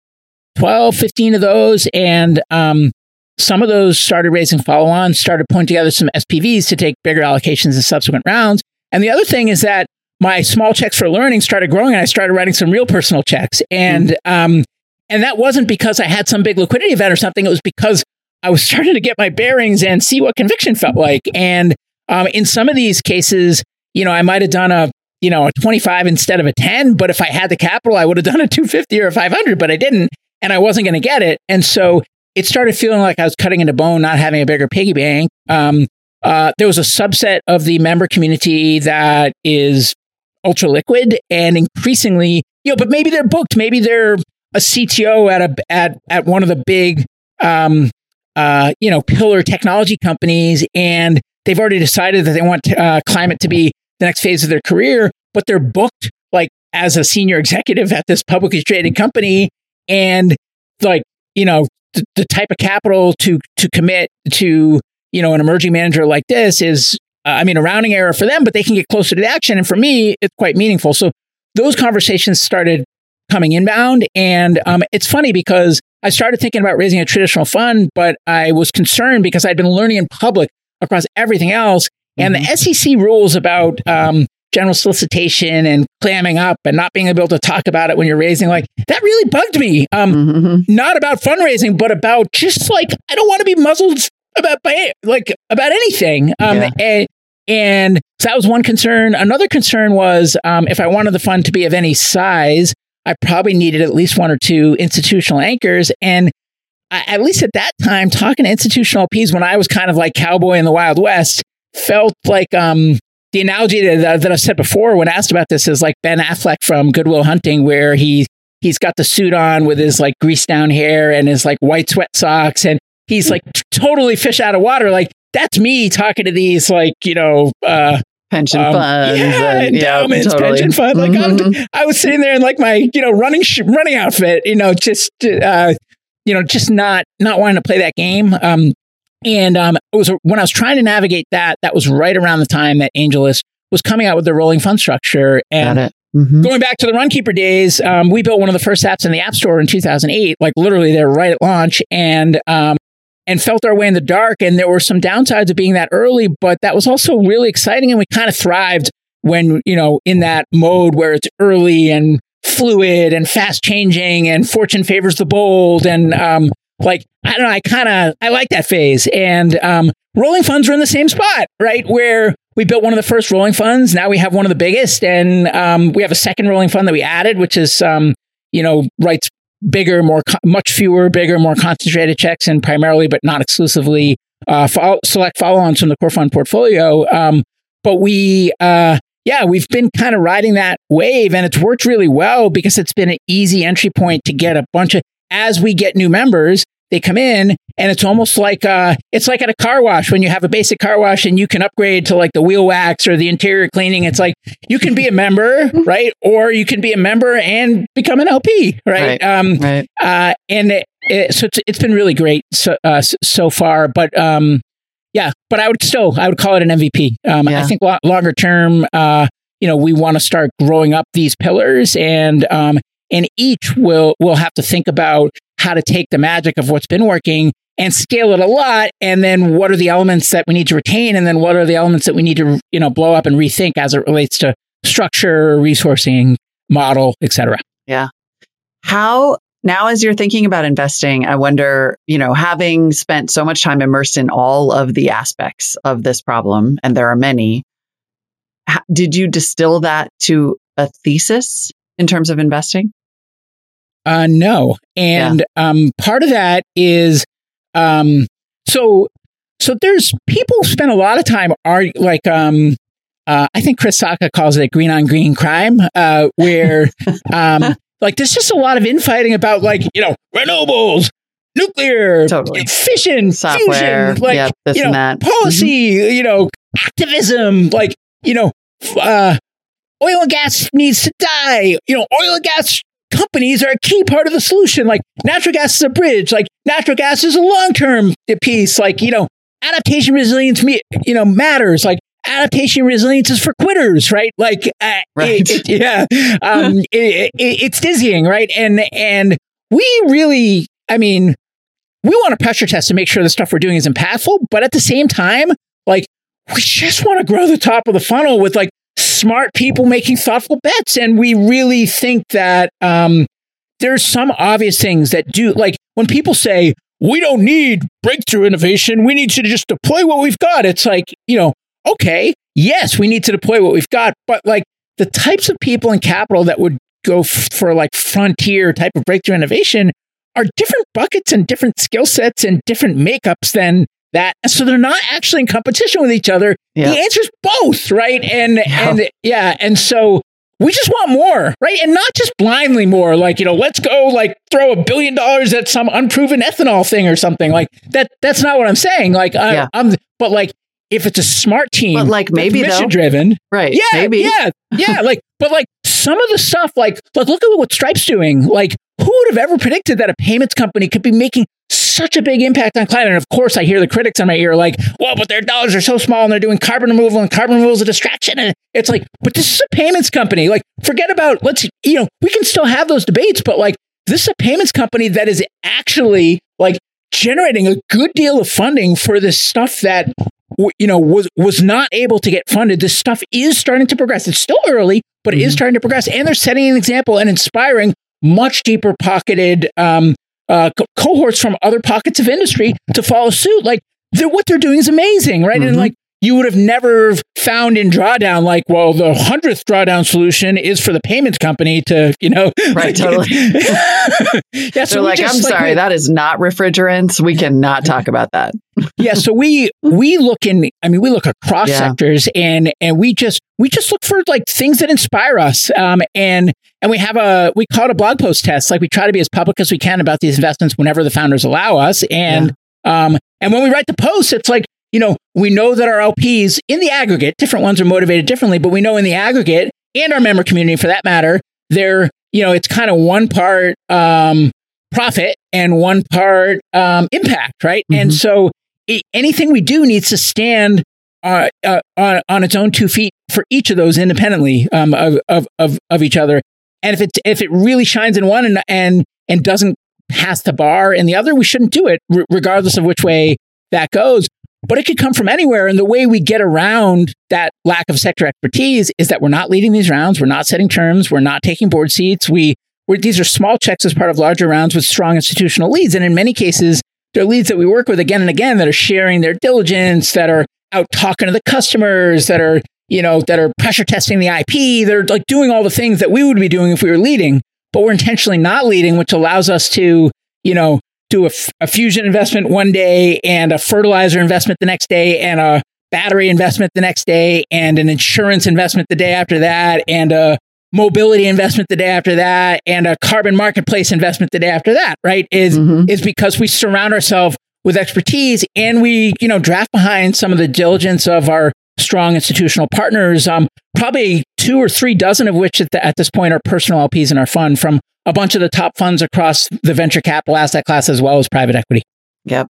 12, 15 of those. And um, some of those started raising follow ons, started putting together some SPVs to take bigger allocations in subsequent rounds. And the other thing is that my small checks for learning started growing and I started writing some real personal checks. And, mm-hmm. um, and that wasn't because I had some big liquidity event or something. It was because I was starting to get my bearings and see what conviction felt like. And um, in some of these cases, you know, I might have done a you know, a 25 instead of a 10. But if I had the capital, I would have done a 250 or a 500, but I didn't. And I wasn't going to get it. And so it started feeling like I was cutting into bone, not having a bigger piggy bank. Um, uh, there was a subset of the member community that is ultra liquid and increasingly, you know, but maybe they're booked. Maybe they're a CTO at a at at one of the big, um, uh, you know, pillar technology companies, and they've already decided that they want uh, climate to be the next phase of their career, but they're booked like as a senior executive at this publicly traded company. And like, you know, the, the type of capital to, to commit to, you know, an emerging manager like this is, uh, I mean, a rounding error for them, but they can get closer to the action. And for me, it's quite meaningful. So those conversations started coming inbound. And um, it's funny because I started thinking about raising a traditional fund, but I was concerned because I'd been learning in public across everything else and mm-hmm. the SEC rules about um, general solicitation and clamming up and not being able to talk about it when you're raising, like that really bugged me. Um, mm-hmm. Not about fundraising, but about just like, I don't want to be muzzled about by, like about anything. Um, yeah. and, and so that was one concern. Another concern was um, if I wanted the fund to be of any size, I probably needed at least one or two institutional anchors. And I, at least at that time, talking to institutional Ps when I was kind of like cowboy in the Wild West, felt like um, the analogy that, that I've said before when asked about this is like Ben Affleck from Good Will Hunting, where he he's got the suit on with his like greased down hair and his like white sweat socks, and he's like t- totally fish out of water. Like that's me talking to these like you know. Uh, pension um, funds, yeah, and, endowments, yeah, totally. pension fund. Like mm-hmm. i was sitting there in like my you know running sh- running outfit, you know, just uh, you know, just not not wanting to play that game. Um, and um, it was when I was trying to navigate that, that was right around the time that AngelList was coming out with their rolling fund structure. And mm-hmm. going back to the Runkeeper days, um, we built one of the first apps in the App Store in 2008, like literally they're right at launch, and um, and felt our way in the dark. And there were some downsides of being that early, but that was also really exciting, and we kind of thrived when you know in that mode where it's early and fluid and fast changing, and fortune favors the bold, and um, like I don't know, I kind of I like that phase. And um, rolling funds are in the same spot, right? Where we built one of the first rolling funds. Now we have one of the biggest, and um, we have a second rolling fund that we added, which is um, you know writes bigger, more much fewer, bigger, more concentrated checks, and primarily but not exclusively uh, follow, select follow-ons from the core fund portfolio. Um, but we uh, yeah, we've been kind of riding that wave and it's worked really well because it's been an easy entry point to get a bunch of, as we get new members, they come in and it's almost like uh it's like at a car wash when you have a basic car wash and you can upgrade to like the wheel wax or the interior cleaning it's like you can be a member right or you can be a member and become an lp right, Right. um Right. uh and it, it, so it's, it's been really great so uh, so far but um yeah but i would still i would call it an mvp um i think lo- longer term uh you know we want to start growing up these pillars and um and each will will have to think about how to take the magic of what's been working and scale it a lot and then what are the elements that we need to retain and then what are the elements that we need to you know blow up and rethink as it relates to structure resourcing model etc yeah How now, as you're thinking about investing, I wonder, you know, having spent so much time immersed in all of the aspects of this problem, and there are many, did you distill that to a thesis in terms of investing? Uh, no. And um, part of that is um, so so there's people spend a lot of time are like um, uh, I think Chris Sacca calls it green on green crime, uh, where um, like there's just a lot of infighting about like you know renewables, nuclear, Totally. fission, Software, fusion, like yep, this you know, and that. policy, you know, activism, like you know, uh, oil and gas needs to die. You know, oil and gas companies are a key part of the solution. Like natural gas is a bridge. Like natural gas is a long term piece. Like you know, adaptation resilience, me, you know, matters. Like adaptation resilience is for quitters, right? Like, uh, Right. it- it- yeah, um, it, it's dizzying, right? And and we really, I mean, we want to pressure test to make sure the stuff we're doing is impactful, but at the same time, like we just want to grow the top of the funnel with like smart people making thoughtful bets, and we really think that um, there's some obvious things that do like when people say we don't need breakthrough innovation, we need to just deploy what we've got. It's like you know, okay, yes, we need to deploy what we've got, but like the types of people and capital that would go f- for like frontier type of breakthrough innovation are different buckets and different skill sets and different makeups than that. And so they're not actually in competition with each other. Yeah. The answer is both, right? And Yeah. and yeah, and so we just want more, right? And not just blindly more, like, you know, let's go like throw a billion dollars at some unproven ethanol thing or something. Like that that's not what I'm saying. Like I, Yeah. I'm but like if it's a smart team, But, like, maybe, mission driven, Right. yeah, Maybe. yeah, yeah. like, but like some of the stuff, like, like look at what Stripe's doing. Like, who would have ever predicted that a payments company could be making such a big impact on climate? And of course, I hear the critics in my ear, like, well, but their dollars are so small and they're doing carbon removal, and carbon removal is a distraction. And it's like, but this is a payments company. Like, forget about let's, you know, we can still have those debates, but like, this is a payments company that is actually like generating a good deal of funding for this stuff that you know was was not able to get funded this stuff is starting to progress it's still early but it is Mhm. starting to progress and they're setting an example and inspiring much deeper pocketed um, uh, co- cohorts from other pockets of industry to follow suit like they're, what they're doing is amazing right and Mhm. like you would have never found in drawdown like well the hundredth drawdown solution is for the payments company to you know Right, totally. yeah so like, just, I'm sorry, we- that is not refrigerants. We cannot talk about that. yeah so we we look in i mean we look across Yeah. sectors and and we just we just look for like things that inspire us um and and we have a we call it a blog post test like we try to be as public as we can about these investments whenever the founders allow us and um and when we write the post it's like you know we know that our lps in the aggregate different ones are motivated differently but we know in the aggregate and our member community for that matter they're you know it's kind of one part um profit and one part um impact right and Mhm. so i anything we do needs to stand uh, uh, on, on its own two feet for each of those independently um, of, of, of, of each other. And if it if it really shines in one and and and doesn't pass the bar in the other, we shouldn't do it, r- regardless of which way that goes. But it could come from anywhere, and the way we get around that lack of sector expertise is that we're not leading these rounds, we're not setting terms, we're not taking board seats. We we're, these are small checks as part of larger rounds with strong institutional leads, and in many cases, they're leads that we work with again and again that are sharing their diligence, that are out talking to the customers, that are, you know, that are pressure testing the IP. They're like doing all the things that we would be doing if we were leading, but we're intentionally not leading, which allows us to, you know, do a, f- a fusion investment one day and a fertilizer investment the next day and a battery investment the next day and an insurance investment the day after that and a mobility investment the day after that and a carbon marketplace investment the day after that, right? Is Mhm. is because we surround ourselves with expertise and we, you know, draft behind some of the diligence of our strong institutional partners. Um, probably two or three dozen of which at, the, at this point are personal LPs in our fund from a bunch of the top funds across the venture capital asset class as well as private equity. Yep.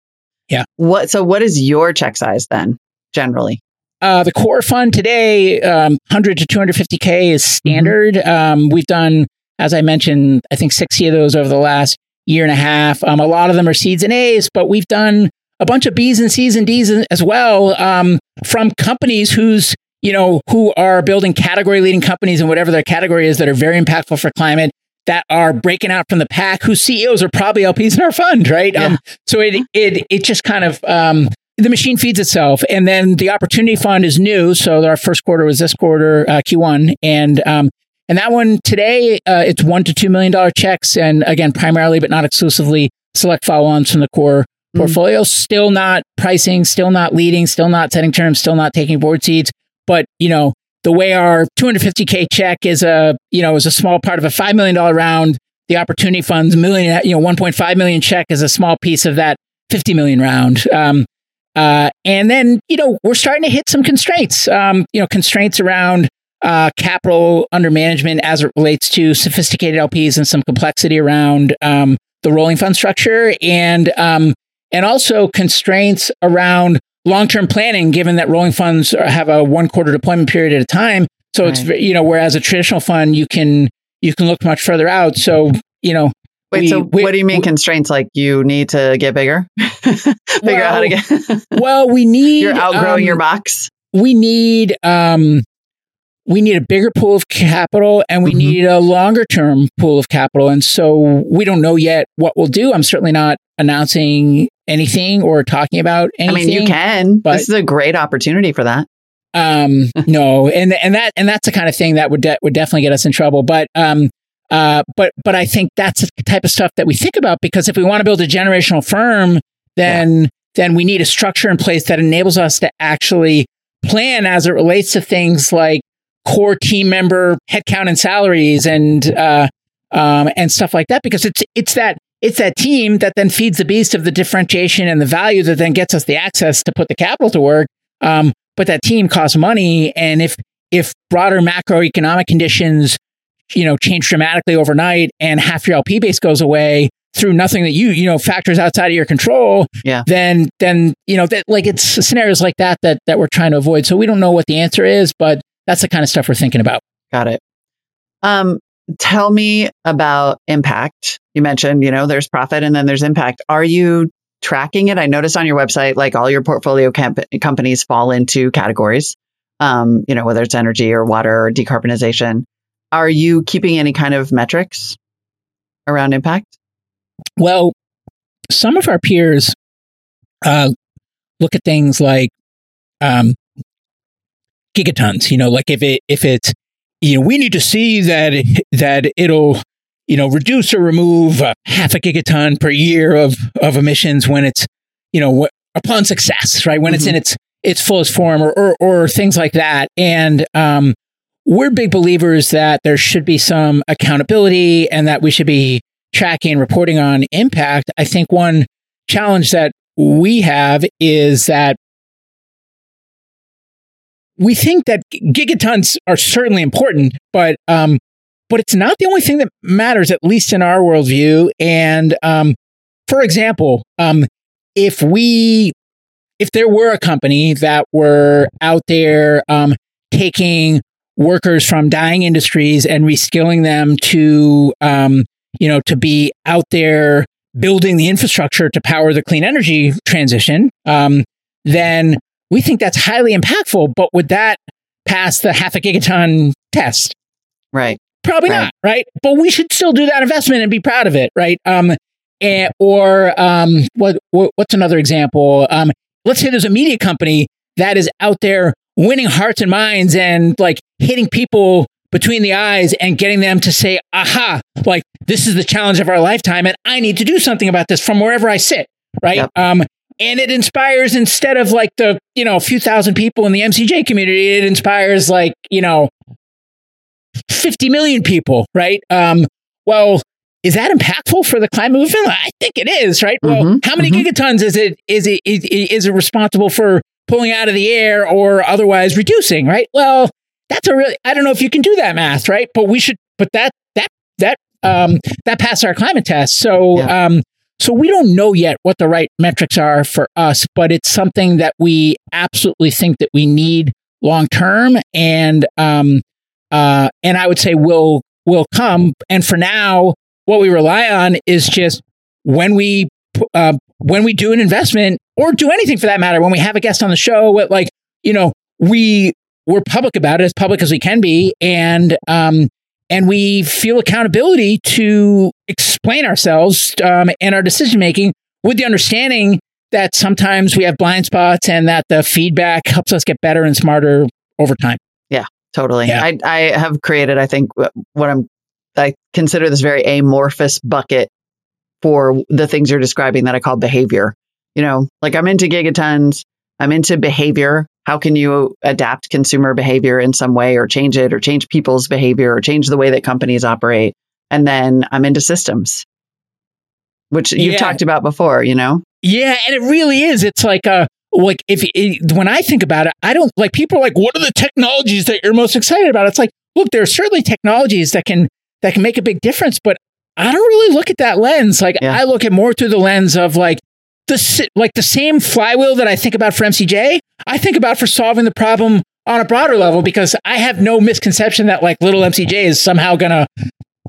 Yeah. What? So, what is your check size then, generally? Uh, the core fund today, um, 100 to 250K is standard. Um, we've done, as I mentioned, I think 60 of those over the last year and a half. Um, a lot of them are seeds and A's, but we've done a bunch of B's and C's and D's as well um, from companies whose, you know, who are building category leading companies in whatever their category is that are very impactful for climate that are breaking out from the pack whose CEOs are probably LPs in our fund, right? Yeah. Um, so it, it, it just kind of, um, the machine feeds itself. And then the opportunity fund is new. So our first quarter was this quarter, uh, Q1. And, um, and that one today, uh, it's one to $2 million checks. And again, primarily, but not exclusively select follow ons from the core. Portfolio. Still not pricing, still not leading, still not setting terms, still not taking board seats. But, you know, the way our 250K check is a, you know, is a small part of a $5 million round. The opportunity funds million, you know, 1.5 million check is a small piece of that 50 million round. Um, uh, and then, you know, we're starting to hit some constraints, um, you know, constraints around uh, capital under management as it relates to sophisticated LPs and some complexity around um, the rolling fund structure and, um, and also constraints around long-term planning, given that rolling funds have a one quarter deployment period at a time. So it's, Right. ve- you know, whereas a traditional fund, you can, you can look much further out. So, you know, Wait, we- so we- what do you mean constraints? Like you need to get bigger? Figure out how to get. well, we need, You're outgrowing um, your box. we need um we need a bigger pool of capital and we Mhm. need a longer term pool of capital and so we don't know yet what we'll do i'm certainly not announcing anything or talking about I anything mean, you can. but- this is a great opportunity for that. um no and and that and that's the kind of thing that would de- would definitely get us in trouble but um uh but but i think that's the type of stuff that we think about because if we want to build a generational firm then then we need a structure in place that enables us to actually plan as it relates to things like core team member headcount and salaries and uh um and stuff like that because it's it's that it's that team that then feeds the beast of the differentiation and the value that then gets us the access to put the capital to work um but that team costs money and if if broader macroeconomic conditions you know change dramatically overnight and half your lp base goes away through nothing that you you know factors outside of your control Yeah. then then you know that like it's scenarios like that that that we're trying to avoid so we don't know what the answer is but that's the kind of stuff we're thinking about Got it. Um, tell me about impact. You mentioned, you know, there's profit and then there's impact. Are you tracking it? I noticed on your website, like all your portfolio camp- companies fall into categories. Um, you know, whether it's energy or water or decarbonization. Are you keeping any kind of metrics around impact? Well, some of our peers uh, look at things like um, gigatons. You know, like if it if it's you know we need to see that that it'll you know reduce or remove uh, half a gigaton per year of of emissions when it's you know upon success, right? When it's in its its fullest form, or or, or things like that, and um, we're big believers that there should be some accountability and that we should be tracking and reporting on impact. I think one challenge that we have is that we think that gigatons are certainly important, but um, but it's not the only thing that matters, at least in our worldview. And um, for example, um, if we if there were a company that were out there um, taking workers from dying industries and reskilling them to um, you know to be out there building the infrastructure to power the clean energy transition um, then we think that's highly impactful but would that pass the half a gigaton test Right. Probably Right. not, right? But we should still do that investment and be proud of it, right? Um, and, or um, what, what what's another example? Um, let's say there's a media company that is out there winning hearts and minds and like hitting people between the eyes and getting them to say, "Aha! Like this is the challenge of our lifetime, and I need to do something about this from wherever I sit." Right? Yep. Um, and it inspires instead of like the you know a few thousand people in the MCJ community, it inspires like you know 50 million people, right? Um, well, is that impactful for the climate movement? I think it is, right? Well, Mhm, how many mhm. gigatons is it is it is, is it responsible for pulling out of the air or otherwise reducing, right? Well, that's a really I don't know if you can do that math, right? But we should but that that that um that passed our climate test. So Yeah. um so we don't know yet what the right metrics are for us, but it's something that we absolutely think that we need long term and um uh and I would say will will come. And for now what we rely on is just when we uh, when we do an investment or do anything for that matter when we have a guest on the show like you know we we're public about it as public as we can be. And um and we feel accountability to explain ourselves um, and our decision making with the understanding that sometimes we have blind spots and that the feedback helps us get better and smarter over time Yeah, Totally. Yeah. I, I have created, I think, what I'm, I consider this very amorphous bucket for the things you're describing that I call behavior. You know, like I'm into gigatons, I'm into behavior. How can you adapt consumer behavior in some way or change it or change people's behavior or change the way that companies operate? And then I'm into systems, which you've Yeah. talked about before, you know? Yeah, and it really is. It's like a, like if it, when I think about it, I don't like people are like, what are the technologies that you're most excited about? It's like, look, there are certainly technologies that can that can make a big difference, but I don't really look at that lens. Like Yeah. I look at more through the lens of like the like the same flywheel that I think about for MCJ, I think about for solving the problem on a broader level because I have no misconception that like little MCJ is somehow gonna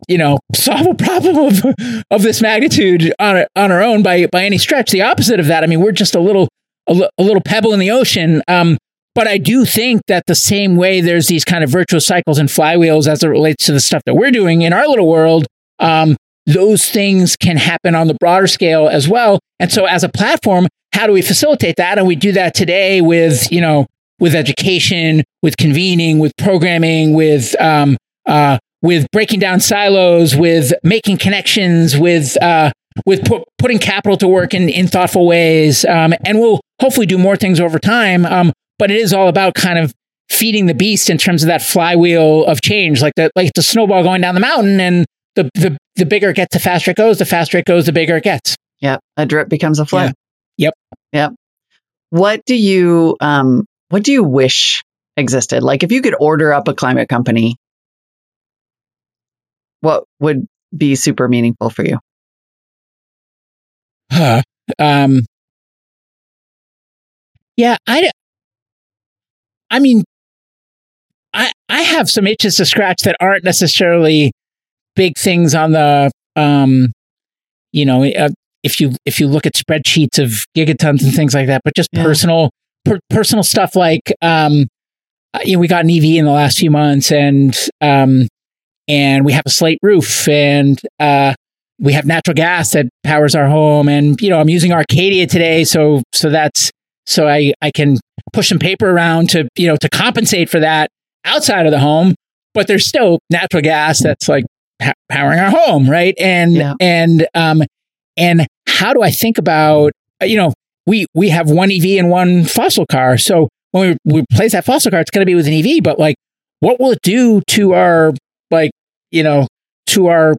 you know solve a problem of of this magnitude on on our own by by any stretch. The opposite of that. I mean, we're just a little a, little pebble in the ocean. Um, but I do think that the same way there's these kind of virtuous cycles and flywheels as it relates to the stuff that we're doing in our little world. Um, those things can happen on the broader scale as well. And so, as a platform, how do we facilitate that? And we do that today with you know with education, with convening, with programming, with um, uh, with breaking down silos, with making connections, with uh, with pu- putting capital to work in, in thoughtful ways. Um, and we'll hopefully do more things over time. Um, but it is all about kind of feeding the beast in terms of that flywheel of change, like the like the snowball going down the mountain, and the the the bigger it gets, the faster it goes. The faster it goes, the bigger it gets. Yep. A drip becomes a flow. Yeah. Yep. Yep. What do you um what do you wish existed? Like if you could order up a climate company, what would be super meaningful for you? Huh. Um, yeah, I, I mean, I I have some itches to scratch that aren't necessarily big things on the um, you know, uh, if you if you look at spreadsheets of gigatons and things like that, but just Yeah. personal per, personal stuff like um, uh, you know, we got an EV in the last few months, and um, and we have a slate roof, and uh, we have natural gas that powers our home and you know i'm using arcadia today so so that's so i i can push some paper around to you know to compensate for that outside of the home but there's still natural gas that's like powering our home right and Yeah. and um and how do i think about uh, you know we we have one ev and one fossil car so when we, we replace that fossil car it's going to be with an ev but like what will it do to our like you know to our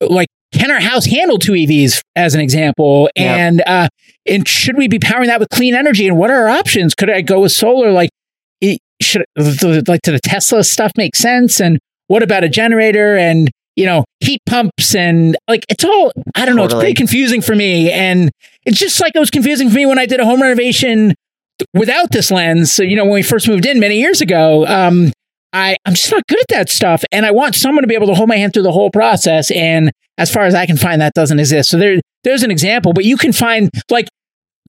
like can our house handle two EVs as an example? Yeah. And uh, and should we be powering that with clean energy? And what are our options? Could I go with solar? Like, it, should like to the Tesla stuff make sense? And what about a generator and you know heat pumps and like it's all I don't know. It's pretty confusing for me, and it's just like it was confusing for me when I did a home renovation without this lens. So you know when we first moved in many years ago. Um, I, I'm just not good at that stuff. And I want someone to be able to hold my hand through the whole process. And as far as I can find, that doesn't exist. So there, there's an example, but you can find like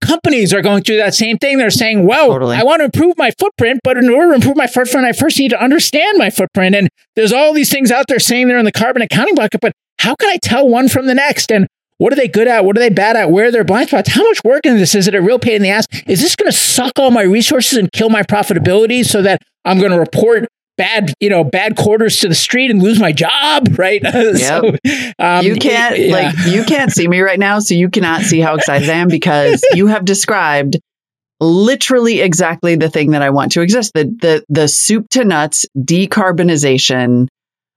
companies are going through that same thing. They're saying, well, Totally. I want to improve my footprint, but in order to improve my footprint, I first need to understand my footprint. And there's all these things out there saying they're in the carbon accounting bucket, but how can I tell one from the next? And what are they good at? What are they bad at? Where are their blind spots? How much work in this? Is it a real pain in the ass? Is this going to suck all my resources and kill my profitability so that I'm going to report bad, you know, bad quarters to the street and lose my job? Right. so, um, you can't yeah. like you can't see me right now, so you cannot see how excited I am because you have described literally exactly the thing that I want to exist. The the the soup to nuts decarbonization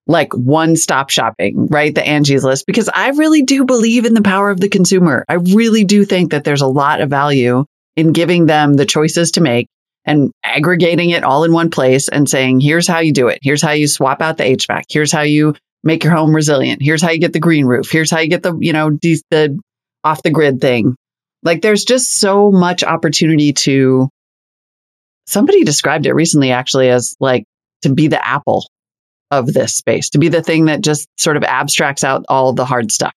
like one stop shopping, right? The Angie's list, because I really do believe in the power of the consumer. I really do think that there's a lot of value in giving them the choices to make and aggregating it all in one place and saying, here's how you do it. Here's how you swap out the HVAC. Here's how you make your home resilient. Here's how you get the green roof. Here's how you get the, you know, de- the off the grid thing. Like there's just so much opportunity to somebody described it recently actually as like to be the apple of this space, to be the thing that just sort of abstracts out all the hard stuff.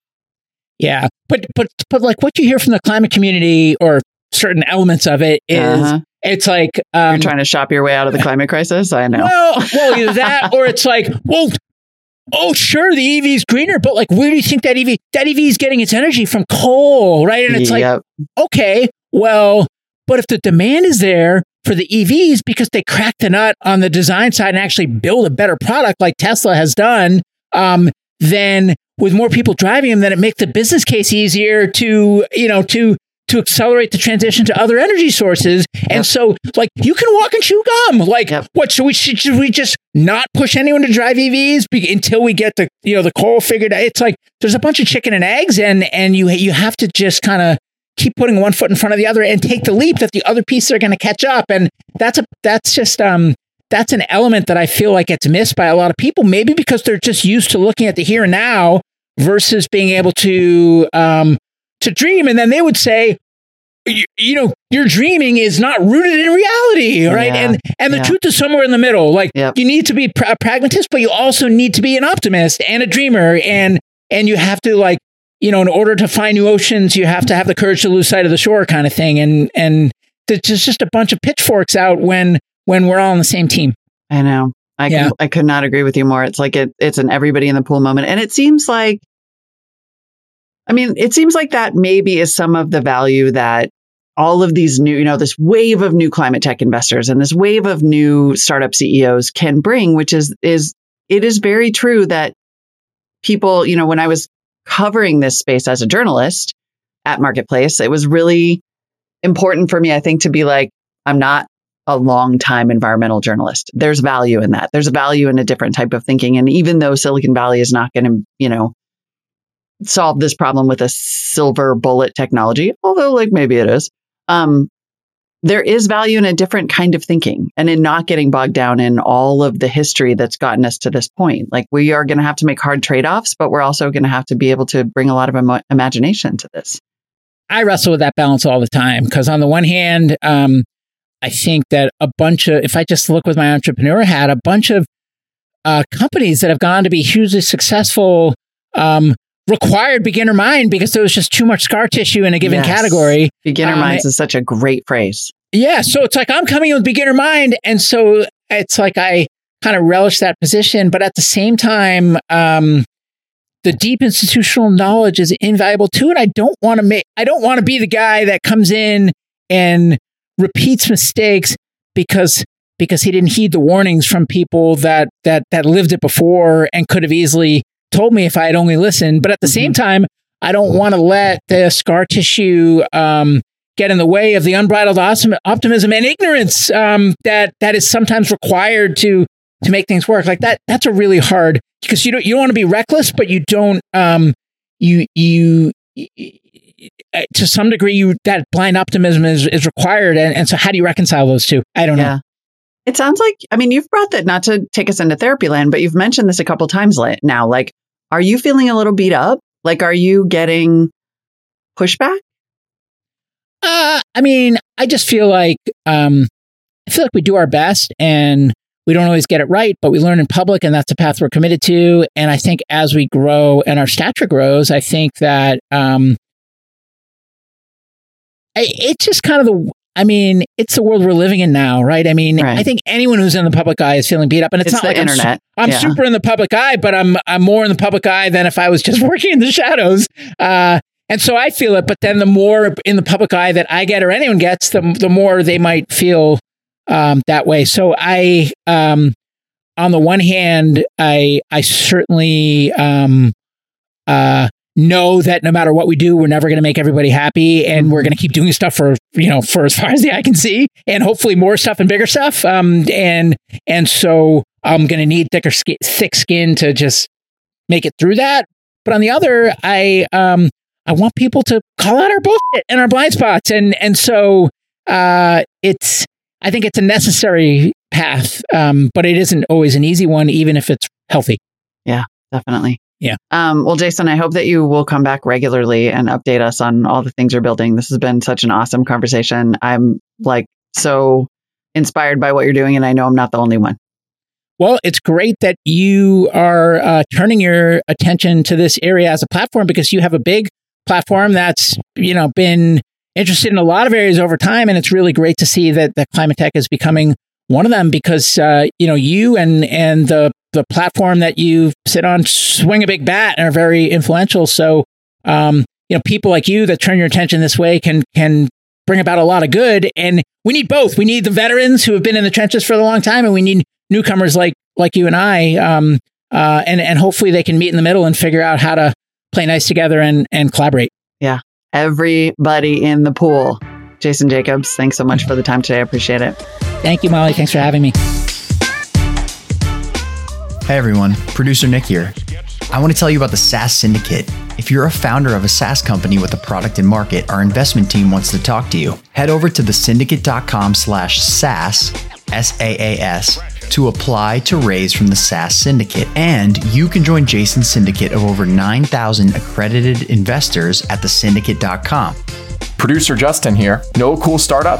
Yeah. But but but like what you hear from the climate community or certain elements of it is uh-huh. It's like um, you're trying to shop your way out of the climate crisis. I know. Well, well, either that or it's like, well, oh sure, the EV is greener, but like, where do you think that EV that EV is getting its energy from coal, right? And it's yep. like, okay, well, but if the demand is there for the EVs because they cracked the nut on the design side and actually build a better product like Tesla has done, um, then with more people driving them, then it makes the business case easier to, you know, to to accelerate the transition to other energy sources. Yep. And so, like, you can walk and chew gum. Like, yep. what should we should, should, we just not push anyone to drive EVs be, until we get the you know the coal figured out? It's like there's a bunch of chicken and eggs, and and you you have to just kind of keep putting one foot in front of the other and take the leap that the other pieces are going to catch up. And that's a that's just um that's an element that I feel like it's missed by a lot of people. Maybe because they're just used to looking at the here and now versus being able to um to dream. And then they would say, you, you, know, your dreaming is not rooted in reality, right? Yeah, and and the yeah. truth is somewhere in the middle. Like yep. you need to be a pragmatist, but you also need to be an optimist and a dreamer, and and you have to like, you know, in order to find new oceans, you have to have the courage to lose sight of the shore, kind of thing. And and there's just a bunch of pitchforks out when when we're all on the same team. I know. I yeah. I could not agree with you more. It's like it, it's an everybody in the pool moment, and it seems like I mean, it seems like that maybe is some of the value that all of these new, you know, this wave of new climate tech investors and this wave of new startup CEOs can bring, which is, is, it is very true that people, you know, when I was covering this space as a journalist at Marketplace, it was really important for me, I think, to be like, I'm not a long time environmental journalist. There's value in that. There's a value in a different type of thinking. And even though Silicon Valley is not going to, you know, solve this problem with a silver bullet technology, although like maybe it is. Um, there is value in a different kind of thinking and in not getting bogged down in all of the history that's gotten us to this point. Like we are going to have to make hard trade offs, but we're also going to have to be able to bring a lot of Im- imagination to this. I wrestle with that balance all the time because on the one hand, um, I think that a bunch of, if I just look with my entrepreneur hat, a bunch of uh, companies that have gone to be hugely successful um, required beginner mind because there was just too much scar tissue in a given yes. category. Beginner um, minds is such a great phrase. Yeah. So it's like I'm coming in with beginner mind. And so it's like I kind of relish that position. But at the same time, um, the deep institutional knowledge is invaluable too. And I don't want to make, I don't want to be the guy that comes in and repeats mistakes because because he didn't heed the warnings from people that that that lived it before and could have easily told me if I had only listened. But at the mm-hmm. same time, I don't want to let the scar tissue um, get in the way of the unbridled optimism and ignorance um, that that is sometimes required to to make things work. Like that, that's a really hard because you don't you don't want to be reckless, but you don't um, you you. To some degree, you that blind optimism is, is required, and, and so how do you reconcile those two? I don't yeah. know. It sounds like, I mean, you've brought that not to take us into therapy land, but you've mentioned this a couple times now. Like, are you feeling a little beat up? Like, are you getting pushback? Uh, I mean, I just feel like um, I feel like we do our best and we don't always get it right, but we learn in public, and that's a path we're committed to. And I think as we grow and our stature grows, I think that um, it's just kind of the I mean, it's the world we're living in now, right? I mean, right. I think anyone who's in the public eye is feeling beat up, and it's, it's not like internet. I'm, I'm yeah. super in the public eye, but I'm I'm more in the public eye than if I was just working in the shadows. Uh, and so I feel it, but then the more in the public eye that I get or anyone gets, the the more they might feel um, that way. So I, um, on the one hand, I I certainly um, uh, know that no matter what we do, we're never going to make everybody happy, and we're going to keep doing stuff for you know for as far as the eye can see, and hopefully more stuff and bigger stuff. Um, and and so I'm going to need thicker skin, thick skin to just make it through that. But on the other, I um I want people to call out our bullshit and our blind spots, and and so uh, it's I think it's a necessary path, um, but it isn't always an easy one, even if it's healthy. Yeah, definitely. Yeah. Um, well, Jason, I hope that you will come back regularly and update us on all the things you're building. This has been such an awesome conversation. I'm like so inspired by what you're doing, and I know I'm not the only one. Well, it's great that you are uh, turning your attention to this area as a platform because you have a big platform that's you know been interested in a lot of areas over time, and it's really great to see that that climate tech is becoming one of them because uh, you know you and and the the platform that you sit on swing a big bat and are very influential. So um, you know people like you that turn your attention this way can can bring about a lot of good, and we need both. We need the veterans who have been in the trenches for a long time, and we need newcomers like like you and I, um, uh, and and hopefully they can meet in the middle and figure out how to play nice together and and collaborate. Yeah, everybody in the pool. Jason Jacobs, thanks so much for the time today. I appreciate it. Thank you, Molly. Thanks for having me. Hey everyone, producer Nick here. I want to tell you about the SaaS Syndicate. If you're a founder of a SaaS company with a product in market, our investment team wants to talk to you. Head over to thesyndicate.com slash SaaS, S-A-A-S, to apply to raise from the SaaS Syndicate. And you can join Jason's syndicate of over 9,000 accredited investors at thesyndicate.com. Producer Justin here. Know a cool startup?